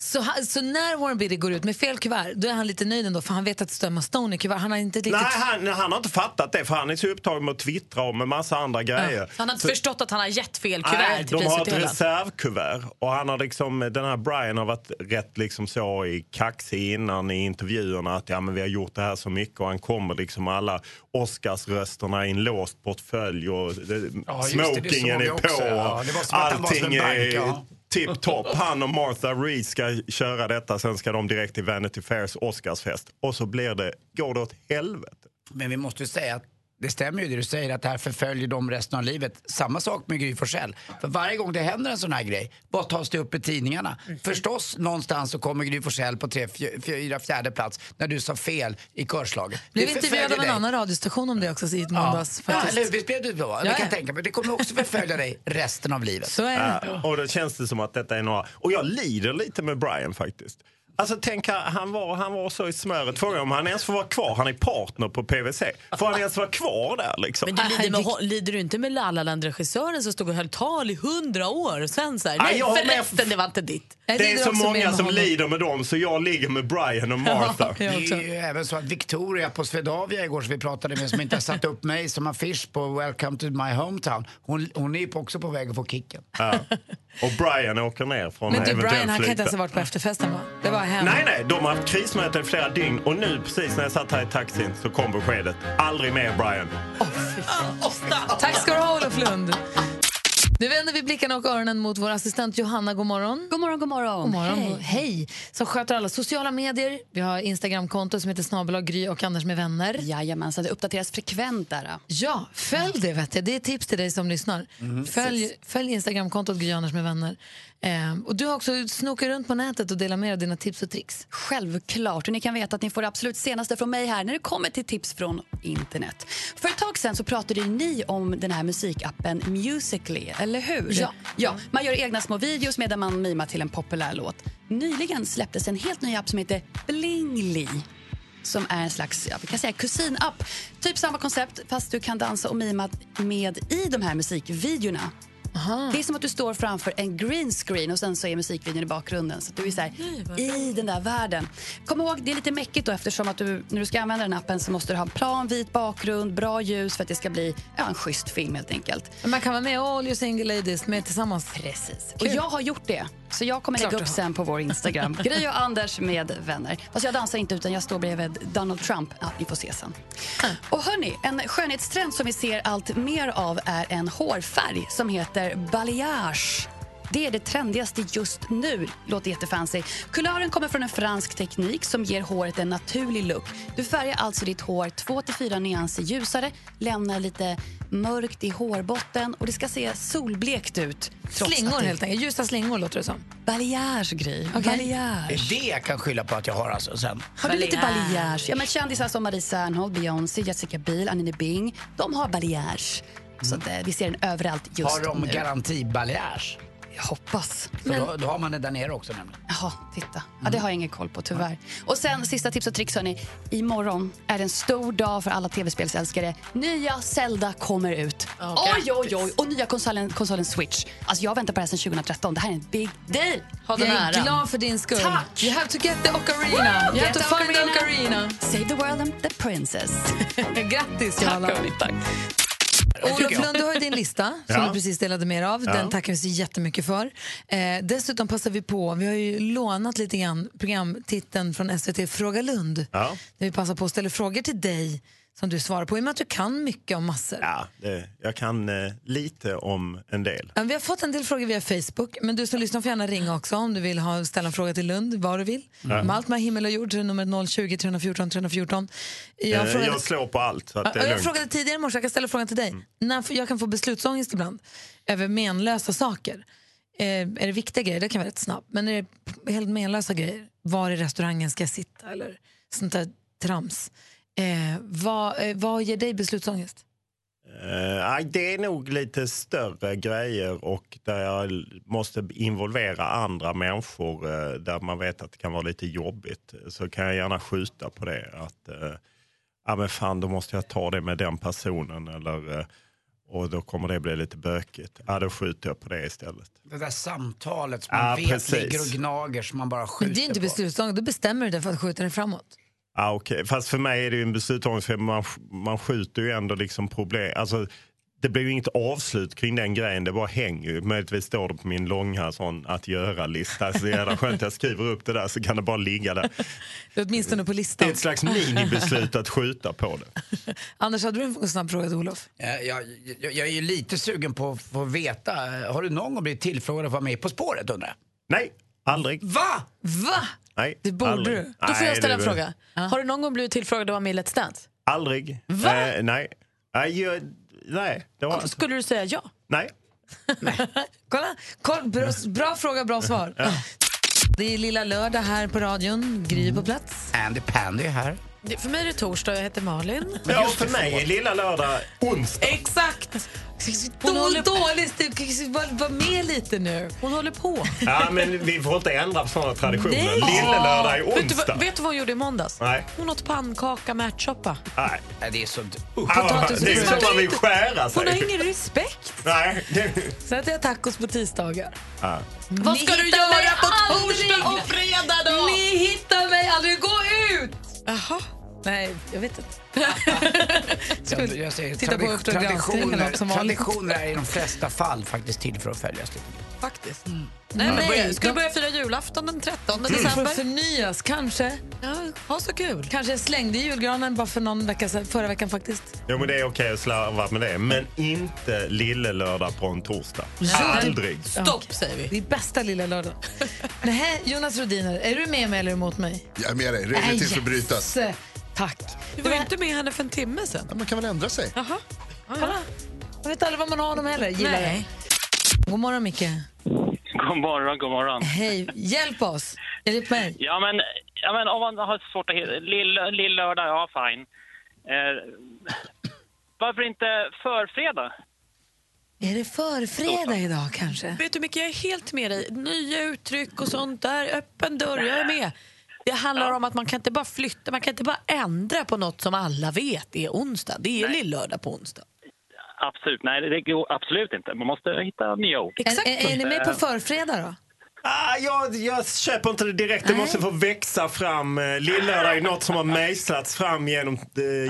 Så, han- så när Warren Beatty går ut med fel kuvert, då är han lite nöjd ändå för han vet att Emma Stone i kuvert. Han har inte riktigt... Nej, han, han har inte fattat det för han är så upptagen med att twittra om en massa andra grejer. Så han har inte Så- förstått att han har gett fel kuvert Nej, till de har ett reservkuvert. Och han har liksom, den här Brian har varit rätt liksom så i kaxig innan i intervjuerna att ja, men vi har gjort det här så mycket och han kommer liksom alla Oscarsrösterna i en låst portfölj och Ja, just det, det smokingen är på. också, ja. Det var som att han var som Allting är ja tipptopp. Han och Martha Reed ska köra detta, sen ska de direkt till Vanity Fairs Oscarsfest. Och så blir det, går det åt helvete. Men vi måste ju säga att det stämmer ju det du säger att det här förföljer dem resten av livet. Samma sak med Gry Forssell. För varje gång det händer en sån här grej, vad tas det upp i tidningarna? Förstås någonstans så kommer Gry Forssell på tre, fyra, fjärde plats när du sa fel i körslaget. Blev Det intervjuad av en annan radiostation om det också i måndags. Ja, faktiskt. eller? Visst blev du så? Ja, Det kan ja. tänka mig. Det kommer också förfölja dig resten av livet. Så är Ja, och då känns det som att detta är några... Och jag lider lite med Brian faktiskt. Alltså tänk, han var, han var så i smöret. Frågan om han ens får vara kvar. Han är partner på PVC. Får han ens vara kvar där liksom? Men du lider, med, lider du inte med La La Land-regissören som stod och höll tal i hundra år och sen så här, Ja, nej jag har med- förresten det var inte ditt. Det är så många som lider med dem så jag ligger med Brian och Martha. Det är ju även så att Victoria på Swedavia igår som vi pratade med som inte har satt upp mig som affisch på Welcome to my hometown. Hon, hon är också på väg att få kicken. Ja. Och Brian åker ner från Men du Brian, han kan inte ens ha varit på efterfesten va? Det var hem. Nej, nej, de har haft krismöten i flera dygn och nu precis när jag satt här i taxin så kom beskedet. Aldrig mer Brian. Tack ska du ha Olof Lund. Nu vänder vi blickarna och öronen mot vår assistent Johanna. God morgon. God morgon, god morgon. God morgon. Hej. Hej. Som sköter alla sociala medier. Vi har Instagramkonto som heter snabel Gry och Anders med vänner. Jajamensan, det uppdateras frekvent där. Ja, följ det vet jag. Det är tips till dig som lyssnar. Mhm. Följ, följ Instagramkontot Gry Anders med vänner. Ehm, och du har också snokat runt på nätet och delat med dig av dina tips och tricks. Självklart. Och ni kan veta att ni får det absolut senaste från mig här när det kommer till tips från internet. För ett tag sen så pratade ni om den här musikappen Musically, eller hur? Ja. ja. Man gör egna små videos medan man mimar till en populär låt. Nyligen släpptes en helt ny app som heter Blingly som är en slags vi kan säga kusinapp. Typ samma koncept, fast du kan dansa och mima med i de här musikvideorna. Det är som att du står framför en green screen och sen så är musikvideon i bakgrunden. Så du är så här, i den där världen. Kom ihåg, det är lite mäckigt då eftersom att du, när du ska använda den appen så måste du ha en plan, vit bakgrund, bra ljus för att det ska bli ja, en schysst film helt enkelt. Man kan vara med all you single ladies med tillsammans. Precis. Och jag har gjort det. Så jag kommer lägga upp sen på vår Instagram. Gry och Anders med vänner. Fast jag dansar inte utan jag står bredvid Donald Trump. Ja, vi får se sen. Och hörni, en skönhetstrend som vi ser allt mer av är en hårfärg som heter balayage. Det är det trendigaste just nu. Låter jättefancy. Kulören kommer från en fransk teknik som ger håret en naturlig look. Du färgar alltså ditt hår 2-4 nyanser ljusare, lämnar lite mörkt i hårbotten och det ska se solblekt ut. trots Slingor att det- helt enkelt. Ljusa slingor låter det som. Balayage, Gry. Okej. Balayage. Det är det jag kan skylla på att jag har alltså sen. Har du lite balayage? Ja, men kändisar som Marie Serneholt, Beyoncé, Jessica Biel, Anine Bing, de har balayage. Så att, eh, vi ser den överallt just Har de nu. garantibalayage? Jag hoppas. Så då, då har man det där nere också nämligen. Jaha, titta. Ja, det har jag ingen koll på tyvärr. Och sen sista tips och tricks hörni. Imorgon är det en stor dag för alla tv-spelsälskare. Nya Zelda kommer ut. oj, oj, oj. Och nya konsolen, konsolen Switch. Alltså jag väntar på det här sedan 2013. Det här är en big deal. Jag är glad för din skull. Tack! You have to get the ocarina. You have to find the ocarina. Save the world and the princess. Grattis, Johanna. Tack. Olof Lund, du har ju din lista som Ja. du precis delade med dig av. Ja. Den tackar vi så jättemycket för. Eh, dessutom passar vi på, vi har ju lånat lite grann programtiteln från SVT Fråga Lund. Ja. Där vi passar på att ställa frågor till dig som du svarar på. I och med att du kan mycket om massor. Ja, det, jag kan eh, lite om en del. Ja, Vi har fått en del frågor via Facebook, men du som lyssnar får gärna ringa också om du vill ha, ställa en fråga till Lund, vad du vill. Ja. Om allt med himmel och jord, nummer 020 314 314. Jag, Jag, frågade, jag slår på allt. Så att det är jag lugnt. frågade tidigare i morse, jag kan ställa frågan till dig. När f- jag kan få beslutsångest ibland över menlösa saker. Eh, är det viktiga grejer, det kan vara rätt snabbt. Men är det helt menlösa grejer, var i restaurangen ska jag sitta eller sånt där trams. Eh, vad, eh, vad ger dig beslutsångest? Eh, det är nog lite större grejer och där jag måste involvera andra människor eh, där man vet att det kan vara lite jobbigt. Så kan jag gärna skjuta på det. Att, eh, ja men fan, då måste jag ta det med den personen eller, eh, och då kommer det bli lite bökigt. Ja, då skjuter jag på det istället. Det där samtalet som man Ja, vet precis. ligger och gnager som man bara skjuter Men det är inte på. beslutsångest, då bestämmer du dig för att skjuta den framåt. Ja, okej. Fast för mig är det ju en beslutsångest för man, man skjuter ju ändå liksom problem. Alltså, det blir ju inget avslut kring den grejen, det bara hänger ju. Möjligtvis står det på min långa sån att göra-lista. Så det är jävla skönt att jag skriver upp det där så kan det bara ligga där. Det är åtminstone på Det listan. är ett slags minibeslut att skjuta på det. Anders, hade du en snabb fråga till Olof? Jag, jag, jag är ju lite sugen på att få veta, har du någon gång blivit tillfrågad att vara med På spåret undrar jag? Nej, aldrig. Va? Va? Nej, Det borde aldrig. du. Då får jag Nej, ställa en det- fråga. Har du någon gång blivit tillfrågad att vara med i Let's Dance? Aldrig. Va? Eh, nej. Nej, jag, nej, det var. Skulle du säga ja? Nej. Kolla, koll, bra, bra fråga, bra svar. Det är lilla lördag här på radion. Gry på plats. Andy Pandy är här. För mig är det torsdag och jag heter Malin. Ja, för mig är lilla lördag onsdag. Exakt! Hon håller dåligt. Var, var med lite nu. Hon håller på. Ja, men vi får inte ändra på sådana traditioner. Nej. Lillelördag är Vet du, onsdag. vad- vet du vad hon gjorde i måndags? Nej. Hon åt pannkaka med ärtsoppa. Nej. Nej, Det är så... Ja, det är så man vill skära Hon har sig. ingen respekt. Nej. det- Så att jag tacos på tisdagar. Ja. Vad ska du göra på torsdag och fredag då? Ni hittar mig aldrig. Gå ut! Jaha. Nej, jag vet inte. Jag, jag säger, Titta på traditioner, som traditioner är i de flesta fall faktiskt till för att följas. Faktiskt. Nej, Nej, nej, börja, ska de- du börja fira julafton den 13 Det får december? förnyas, kanske. Ja, ha så kul. Kanske jag slängde julgranen bara för någon vecka sedan, förra veckan faktiskt. Jo, men det är okej att slarva med det. Men inte lillelördag på en torsdag. Aldrig. Stopp säger vi. Det är bästa lilla lördag. Nej, Jonas Rodiner, är du med mig eller emot mig? Jag är med dig. Regler Nej, till för att brytas. yes. Tack. Du var ju inte med henne för en timme sen. Ja, man kan väl ändra sig? Jaha. Kolla. Jag vet aldrig vad man har honom heller. Gillar Nej. det. God morgon, Micke. God morgon, god morgon. Hej. Hjälp oss. Hjälp mig. Ja, men, ja, men om man har svårt att hitta... Lill- Lill-lördag, ja fine. Eh, varför inte förfredag? Är det förfredag idag kanske? Vet du mycket, jag är helt med dig. Nya uttryck och sånt där, öppen dörr, jag är med. Det handlar om att man kan inte bara flytta, man kan inte bara ändra på något som alla vet är onsdag. Det är lillördag på onsdag. Absolut, nej det går absolut inte. Man måste hitta nya ord. Är, är, är ni med på förfredag då? Ah, jag, jag köper inte det direkt. Det måste få växa fram. Eh, Lillördag är något som har mejslats fram genom eh,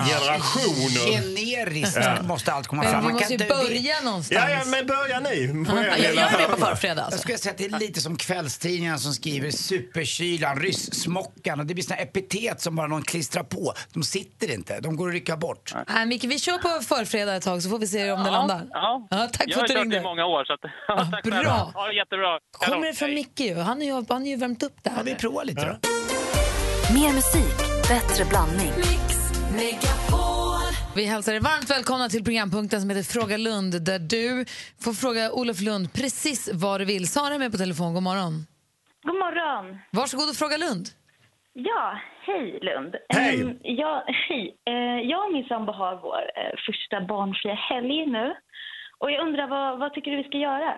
generationer. Generiskt Ja. måste allt komma Men fram. vi Man måste ju börja någonstans. Ja, ja, men börja ni. På er jag- lilla är med på förfredag, alltså. Jag skulle säga att det är lite som kvällstidningarna som skriver superkylan, ryssmockan och det blir såna epitet som bara någon klistrar på. De sitter inte, de går att rycka bort. Nej, Micke, vi kör på förfredag ett tag så får vi se om det landar. Ja, tack jag för att du kört ringde. i många år. Så att, ja, tack bra. själva. Ja, jättebra. Kommer det från Micke ju? Han har ju, han ju värmt upp det här. Ja, vi provar lite då. Mer musik, bättre blandning. Vi hälsar er varmt välkomna till programpunkten som heter Fråga Lund där du får fråga Olof Lund precis vad du vill. Sara är med på telefon. God morgon. God morgon. Varsågod och fråga Lund. Ja, hej Lund. Hej. Ehm, jag, hej. Eh, jag och min sambo har vår eh, första barnfria helg nu. Och jag undrar, vad, vad tycker du vi ska göra?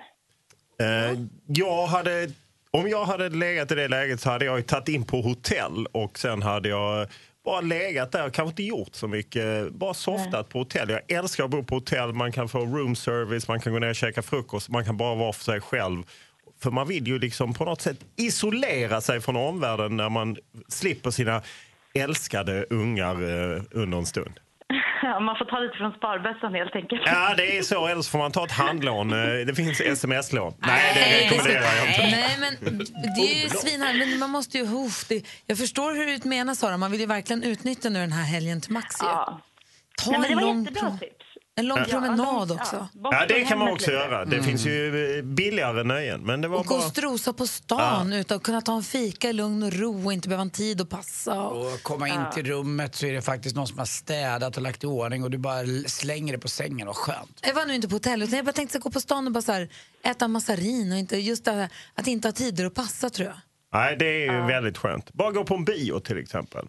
Eh, jag hade, om jag hade legat i det läget så hade jag tagit in på hotell och sen hade jag bara legat där kanske inte gjort så mycket. Bara softat på hotell. Jag älskar att bo på hotell. Man kan få room service, man kan gå ner och käka frukost. Man kan bara vara för sig själv. För man vill ju liksom på något sätt isolera sig från omvärlden när man slipper sina älskade ungar eh, under en stund. Man får ta lite från sparbössan helt enkelt. Ja, det är så. Eller så får man ta ett handlån. Eh, Det finns sms-lån. Nej, det rekommenderar jag inte. Nej, men det är ju svinhär, men man måste ju... Uff, det, jag förstår hur du menar, Sara. Man vill ju verkligen utnyttja nu den här helgen till max. ju. Ta Nej, men det en var jättebra tips. En lång Ja. promenad också. Ja, det kan man också lite. göra. Det finns ju eh, billigare nöjen. Men det var Och gå och bara... strosa på stan utan att kunna ta en fika i lugn och ro och inte behöva en tid att passa. Och komma in till rummet så är det faktiskt någon som har städat och lagt i ordning och du bara slänger det på sängen. Vad skönt. Jag var nu inte på hotell utan jag bara tänkte gå på stan och bara så här, äta massarin och inte, just det här, att inte ha tider att passa tror jag. Nej, det är ju väldigt skönt. Bara gå på en bio till exempel.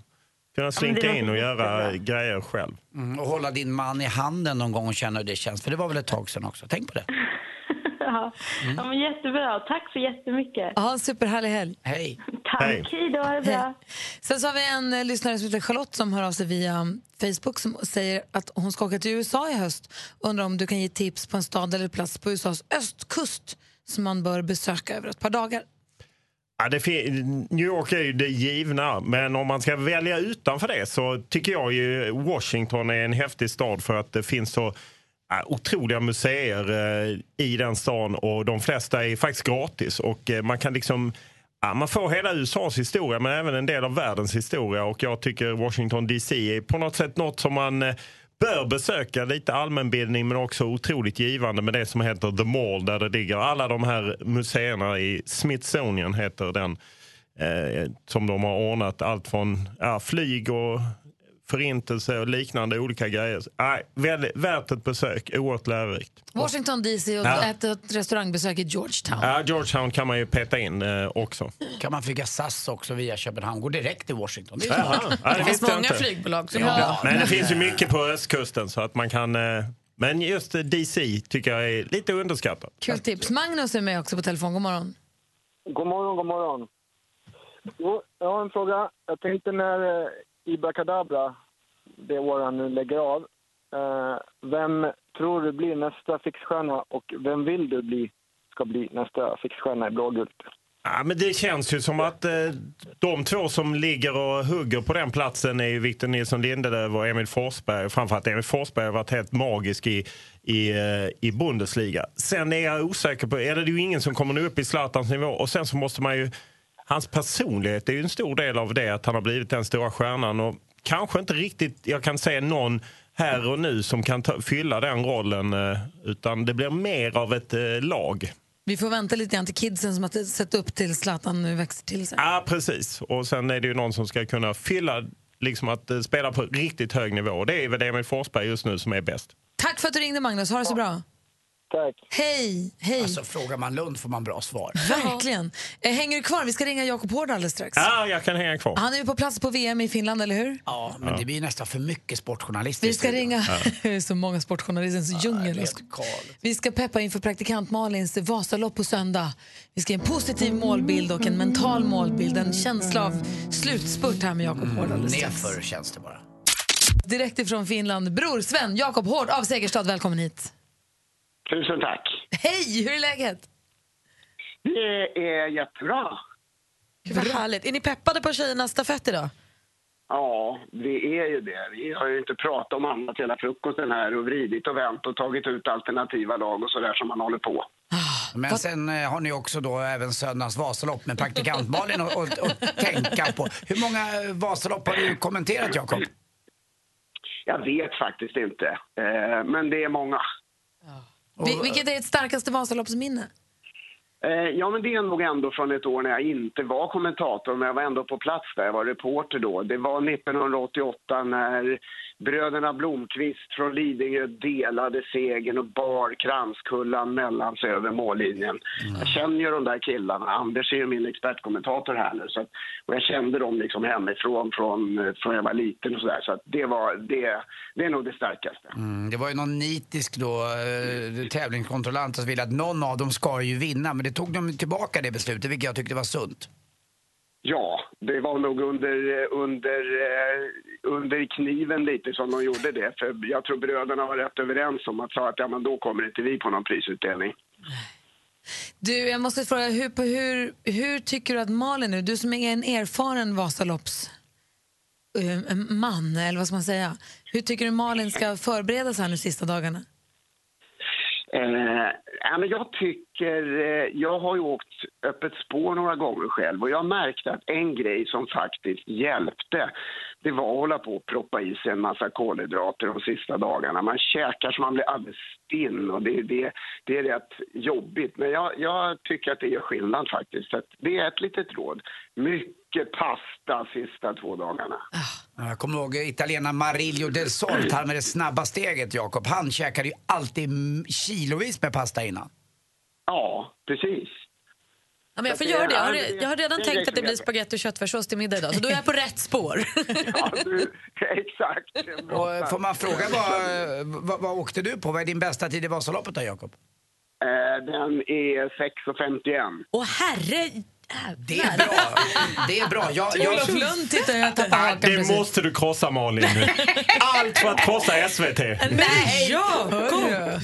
Kunna slinka in och göra grejer själv. Mm, och hålla din man i handen någon gång och känna hur det känns. För det var väl ett tag sedan också. Tänk på det. Ja. ja, men jättebra. Tack så jättemycket. Ja, superhärlig helg. Hej. Tack. Hej då. Ha det bra. Sen så har vi en eh, lyssnare som heter Charlotte som hör av sig via um, Facebook som säger att hon ska åka till USA i höst. Undrar om du kan ge tips på en stad eller plats på USAs östkust som man bör besöka över ett par dagar. Ja, det New York är ju det givna, men om man ska välja utanför det så tycker jag ju Washington är en häftig stad för att det finns så otroliga museer eh, i den stan och de flesta är faktiskt gratis och eh, man kan liksom Ja, man får hela USAs historia men även en del av världens historia och jag tycker Washington DC är på något sätt något som man eh, bör besöka. Lite allmänbildning men också otroligt givande med det som heter The Mall där det ligger alla de här museerna i Smithsonian heter den. Eh, som de har ordnat allt från ja, flyg och förintelse och liknande olika grejer. Nej, väldigt, värt ett besök, oerhört lärorikt. Washington DC och Ja. ett, ett restaurangbesök i Georgetown. Ja, Georgetown kan man ju peta in eh, också. Kan man flyga SAS också via Köpenhamn? Går direkt till Washington. Det är. Ja, det visste jag inte. Ja. Men det finns ju mycket på östkusten så att man kan... Eh, men just eh, DC tycker jag är lite underskattat. Kul tips. Magnus är med också på telefon. God morgon. God morgon, god morgon. Jo, jag har en fråga. Jag tänkte när eh, Ibrakadabra, det år han nu lägger av, eh, vem tror du blir nästa fixstjärna och vem vill du bli ska bli nästa fixstjärna i blågult? Ja, men det känns ju som att eh, de två som ligger och hugger på den platsen är ju Victor Nilsson Lindelöf och Emil Forsberg. Framförallt Emil Forsberg har varit helt magisk i, i, eh, i Bundesliga. Sen är jag osäker på, eller det är ju ingen som kommer nå upp i Zlatans nivå. Och sen så måste man ju, hans personlighet är ju en stor del av det, att han har blivit den stora stjärnan. Och kanske inte riktigt, jag kan säga någon här och nu som kan ta, fylla den rollen. Eh, utan det blir mer av ett eh, lag. Vi får vänta lite grann till kidsen som har sett upp till Zlatan nu växer till sig. Ja, precis. Och sen är det ju någon som ska kunna fylla, liksom att eh, spela på riktigt hög nivå. Och Det är väl Emil Forsberg just nu som är bäst. Tack för att du ringde Magnus. Ha det så bra. Tack. Hej, hej. Alltså frågar man Lund får man bra svar. Verkligen. Eh, Hänger du kvar? Vi ska ringa Jakob Hård alldeles strax. Ja, jag kan hänga kvar. Han är ju på plats på VM i Finland, eller hur? Ja, men det blir nästan för mycket sportjournalister. Vi ska ringa så många sportjournalistens djungel. Vi ska peppa inför praktikant Malins Vasalopp på söndag. Vi ska ge en positiv målbild och en mental målbild. En känsla av slutspurt här med Jakob Hård alldeles strax. Nerför känns det bara. Direkt ifrån Finland, bror Sven, Jakob Hård av Segerstad. Välkommen hit. Tusen tack. Hej, hur är läget? Det är jättebra. Gud, vad härligt. Är ni peppade på tjejernas stafett idag? Ja, vi är ju det. Vi har ju inte pratat om annat hela frukosten här och vridit och vänt och tagit ut alternativa lag och sådär som man håller på. Men sen eh, har ni också då även söndagens Vasalopp med praktikant Malin att att- att tänka på. Hur många eh, Vasalopp har du kommenterat, Jakob? Jag vet faktiskt inte, eh, men det är många. Vi, vilket är ert starkaste Vasaloppsminne? Eh, Ja, men det är nog ändå från ett år när jag inte var kommentator, men jag var ändå på plats där. Jag var reporter då. Det var 1988 när bröderna Blomqvist från Lidingö delade segern och bar Kranskullan mellan sig över mållinjen. Jag känner ju de där killarna. Anders är ju min expertkommentator här nu. Så att, och jag kände dem liksom hemifrån från, från jag var liten och sådär. Så att det, var, det, det är nog det starkaste. Mm, det var ju någon nitisk då, eh, tävlingskontrollant som ville att någon av dem ska ju vinna. Men det tog de tillbaka det beslutet, vilket jag tyckte var sunt. Ja, det var nog under, under, eh, under kniven lite som de gjorde det. För jag tror bröderna var rätt överens om att säga att ja, men då kommer inte vi på någon prisutdelning. Du, jag måste fråga, hur, på hur, hur tycker du att Malin nu, du som är en erfaren Vasalopps eh, man, eller vad ska man säga, hur tycker du Malin ska förbereda sig här nu sista dagarna? Eh, ja, men jag tycker, Eh, jag har ju åkt öppet spår några gånger själv och jag märkte att en grej som faktiskt hjälpte det var att hålla på och proppa i sig en massa kolhydrater de sista dagarna. Man käkar så man blir alldeles stinn och det, det, det är rätt jobbigt. Men jag, jag tycker att det gör skillnad faktiskt. Så det är ett litet råd. Mycket pasta sista två dagarna. Ah. Jag kommer ihåg italienaren Marilio del Solt, han med det snabba steget, Jakob. Han käkade ju alltid kilovis med pasta innan. Ja, precis. Ja, men jag får göra det. Jag har, jag har redan det tänkt att det blir spagetti och köttfärssås till middag idag, så då är jag på rätt spår. Exakt. Och, eh, får man fråga vad, vad, vad åkte du på? Vad är din bästa tid i Vasaloppet då, Jakob? Eh, den är 6,51. Åh herre... Det är bra. Det är bra. Jag, jag, Olof Lund tittar jag tappar hakan det precis. måste du krossa Malin. Allt för att krossa SVT. Nej, Jakob!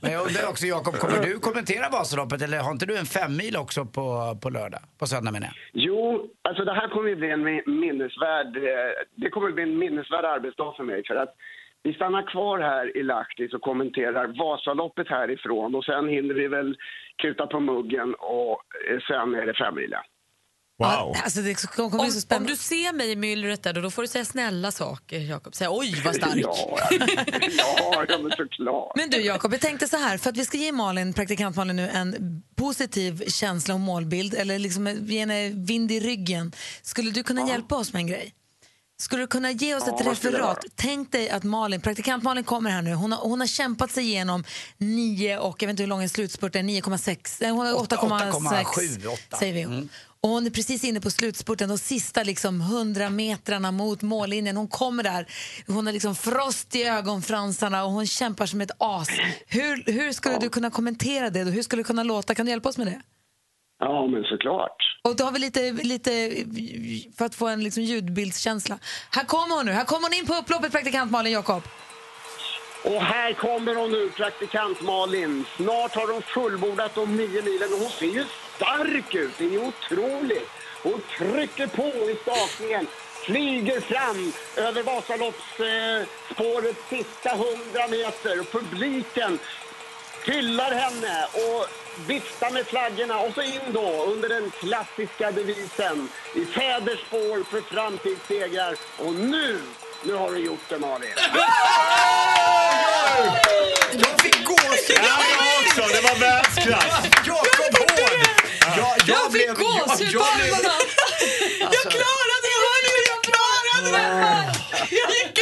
Men jag undrar också, Jakob, kommer du kommentera Vasaloppet eller har inte du en femmil också på, på lördag? På söndag menar jag. Jo, alltså det här kommer ju bli en mi- minnesvärd, eh, det kommer bli en minnesvärd arbetsdag för mig för att vi stannar kvar här i Lahtis och kommenterar Vasaloppet härifrån och sen hinner vi väl kuta på muggen och eh, sen är det femmilen. Wow. Alltså det kommer bli så Om, spännande. om du ser mig i myllret där, då får du säga snälla saker, Jakob. Säga oj vad stark. Ja, ja, ja men såklart. Men du Jakob, jag tänkte så här, för att vi ska ge Malin, praktikant Malin nu en positiv känsla och målbild, eller liksom ge henne vind i ryggen. Skulle du kunna hjälpa oss med en grej? Skulle du kunna ge oss Ja, ett referat? Tänk dig att Malin, praktikant Malin kommer här nu. Hon har, hon har kämpat sig igenom 9 och jag vet inte hur lång en slutspurt är, 9,6, eh, hon har 8,6 8,7, åtta. säger vi. Mm. Och hon är precis inne på slutspurten, de sista liksom 100 metrarna mot mållinjen. Hon kommer där, hon har liksom frost i ögonfransarna och hon kämpar som ett as. Hur, hur skulle du kunna kommentera det? Då? Hur skulle det kunna låta? Kan du hjälpa oss med det? Ja, men såklart. Och då har vi lite, lite för att få en liksom ljudbildskänsla. Här kommer hon nu, här kommer hon in på upploppet, praktikant Malin Jakob. Och här kommer hon nu, praktikant Malin. Snart har hon fullbordat de nio milen och hon ser ju stark ut. Det är otroligt. Hon trycker på i stakningen, flyger fram över Vasaloppsspårets sista hundra meter. Och publiken hyllar henne och viftar med flaggorna och så in då under den klassiska devisen i fäders spår för framtidssegrar. Och nu, nu har du gjort det Malin. Jag fick gåshud! Ja, jag också. Det var världsklass. Jakob Hård! Jag, Jag fick gåshud på armarna! Jag klarade det! Hör ni? Jag klarade det! Jag gick!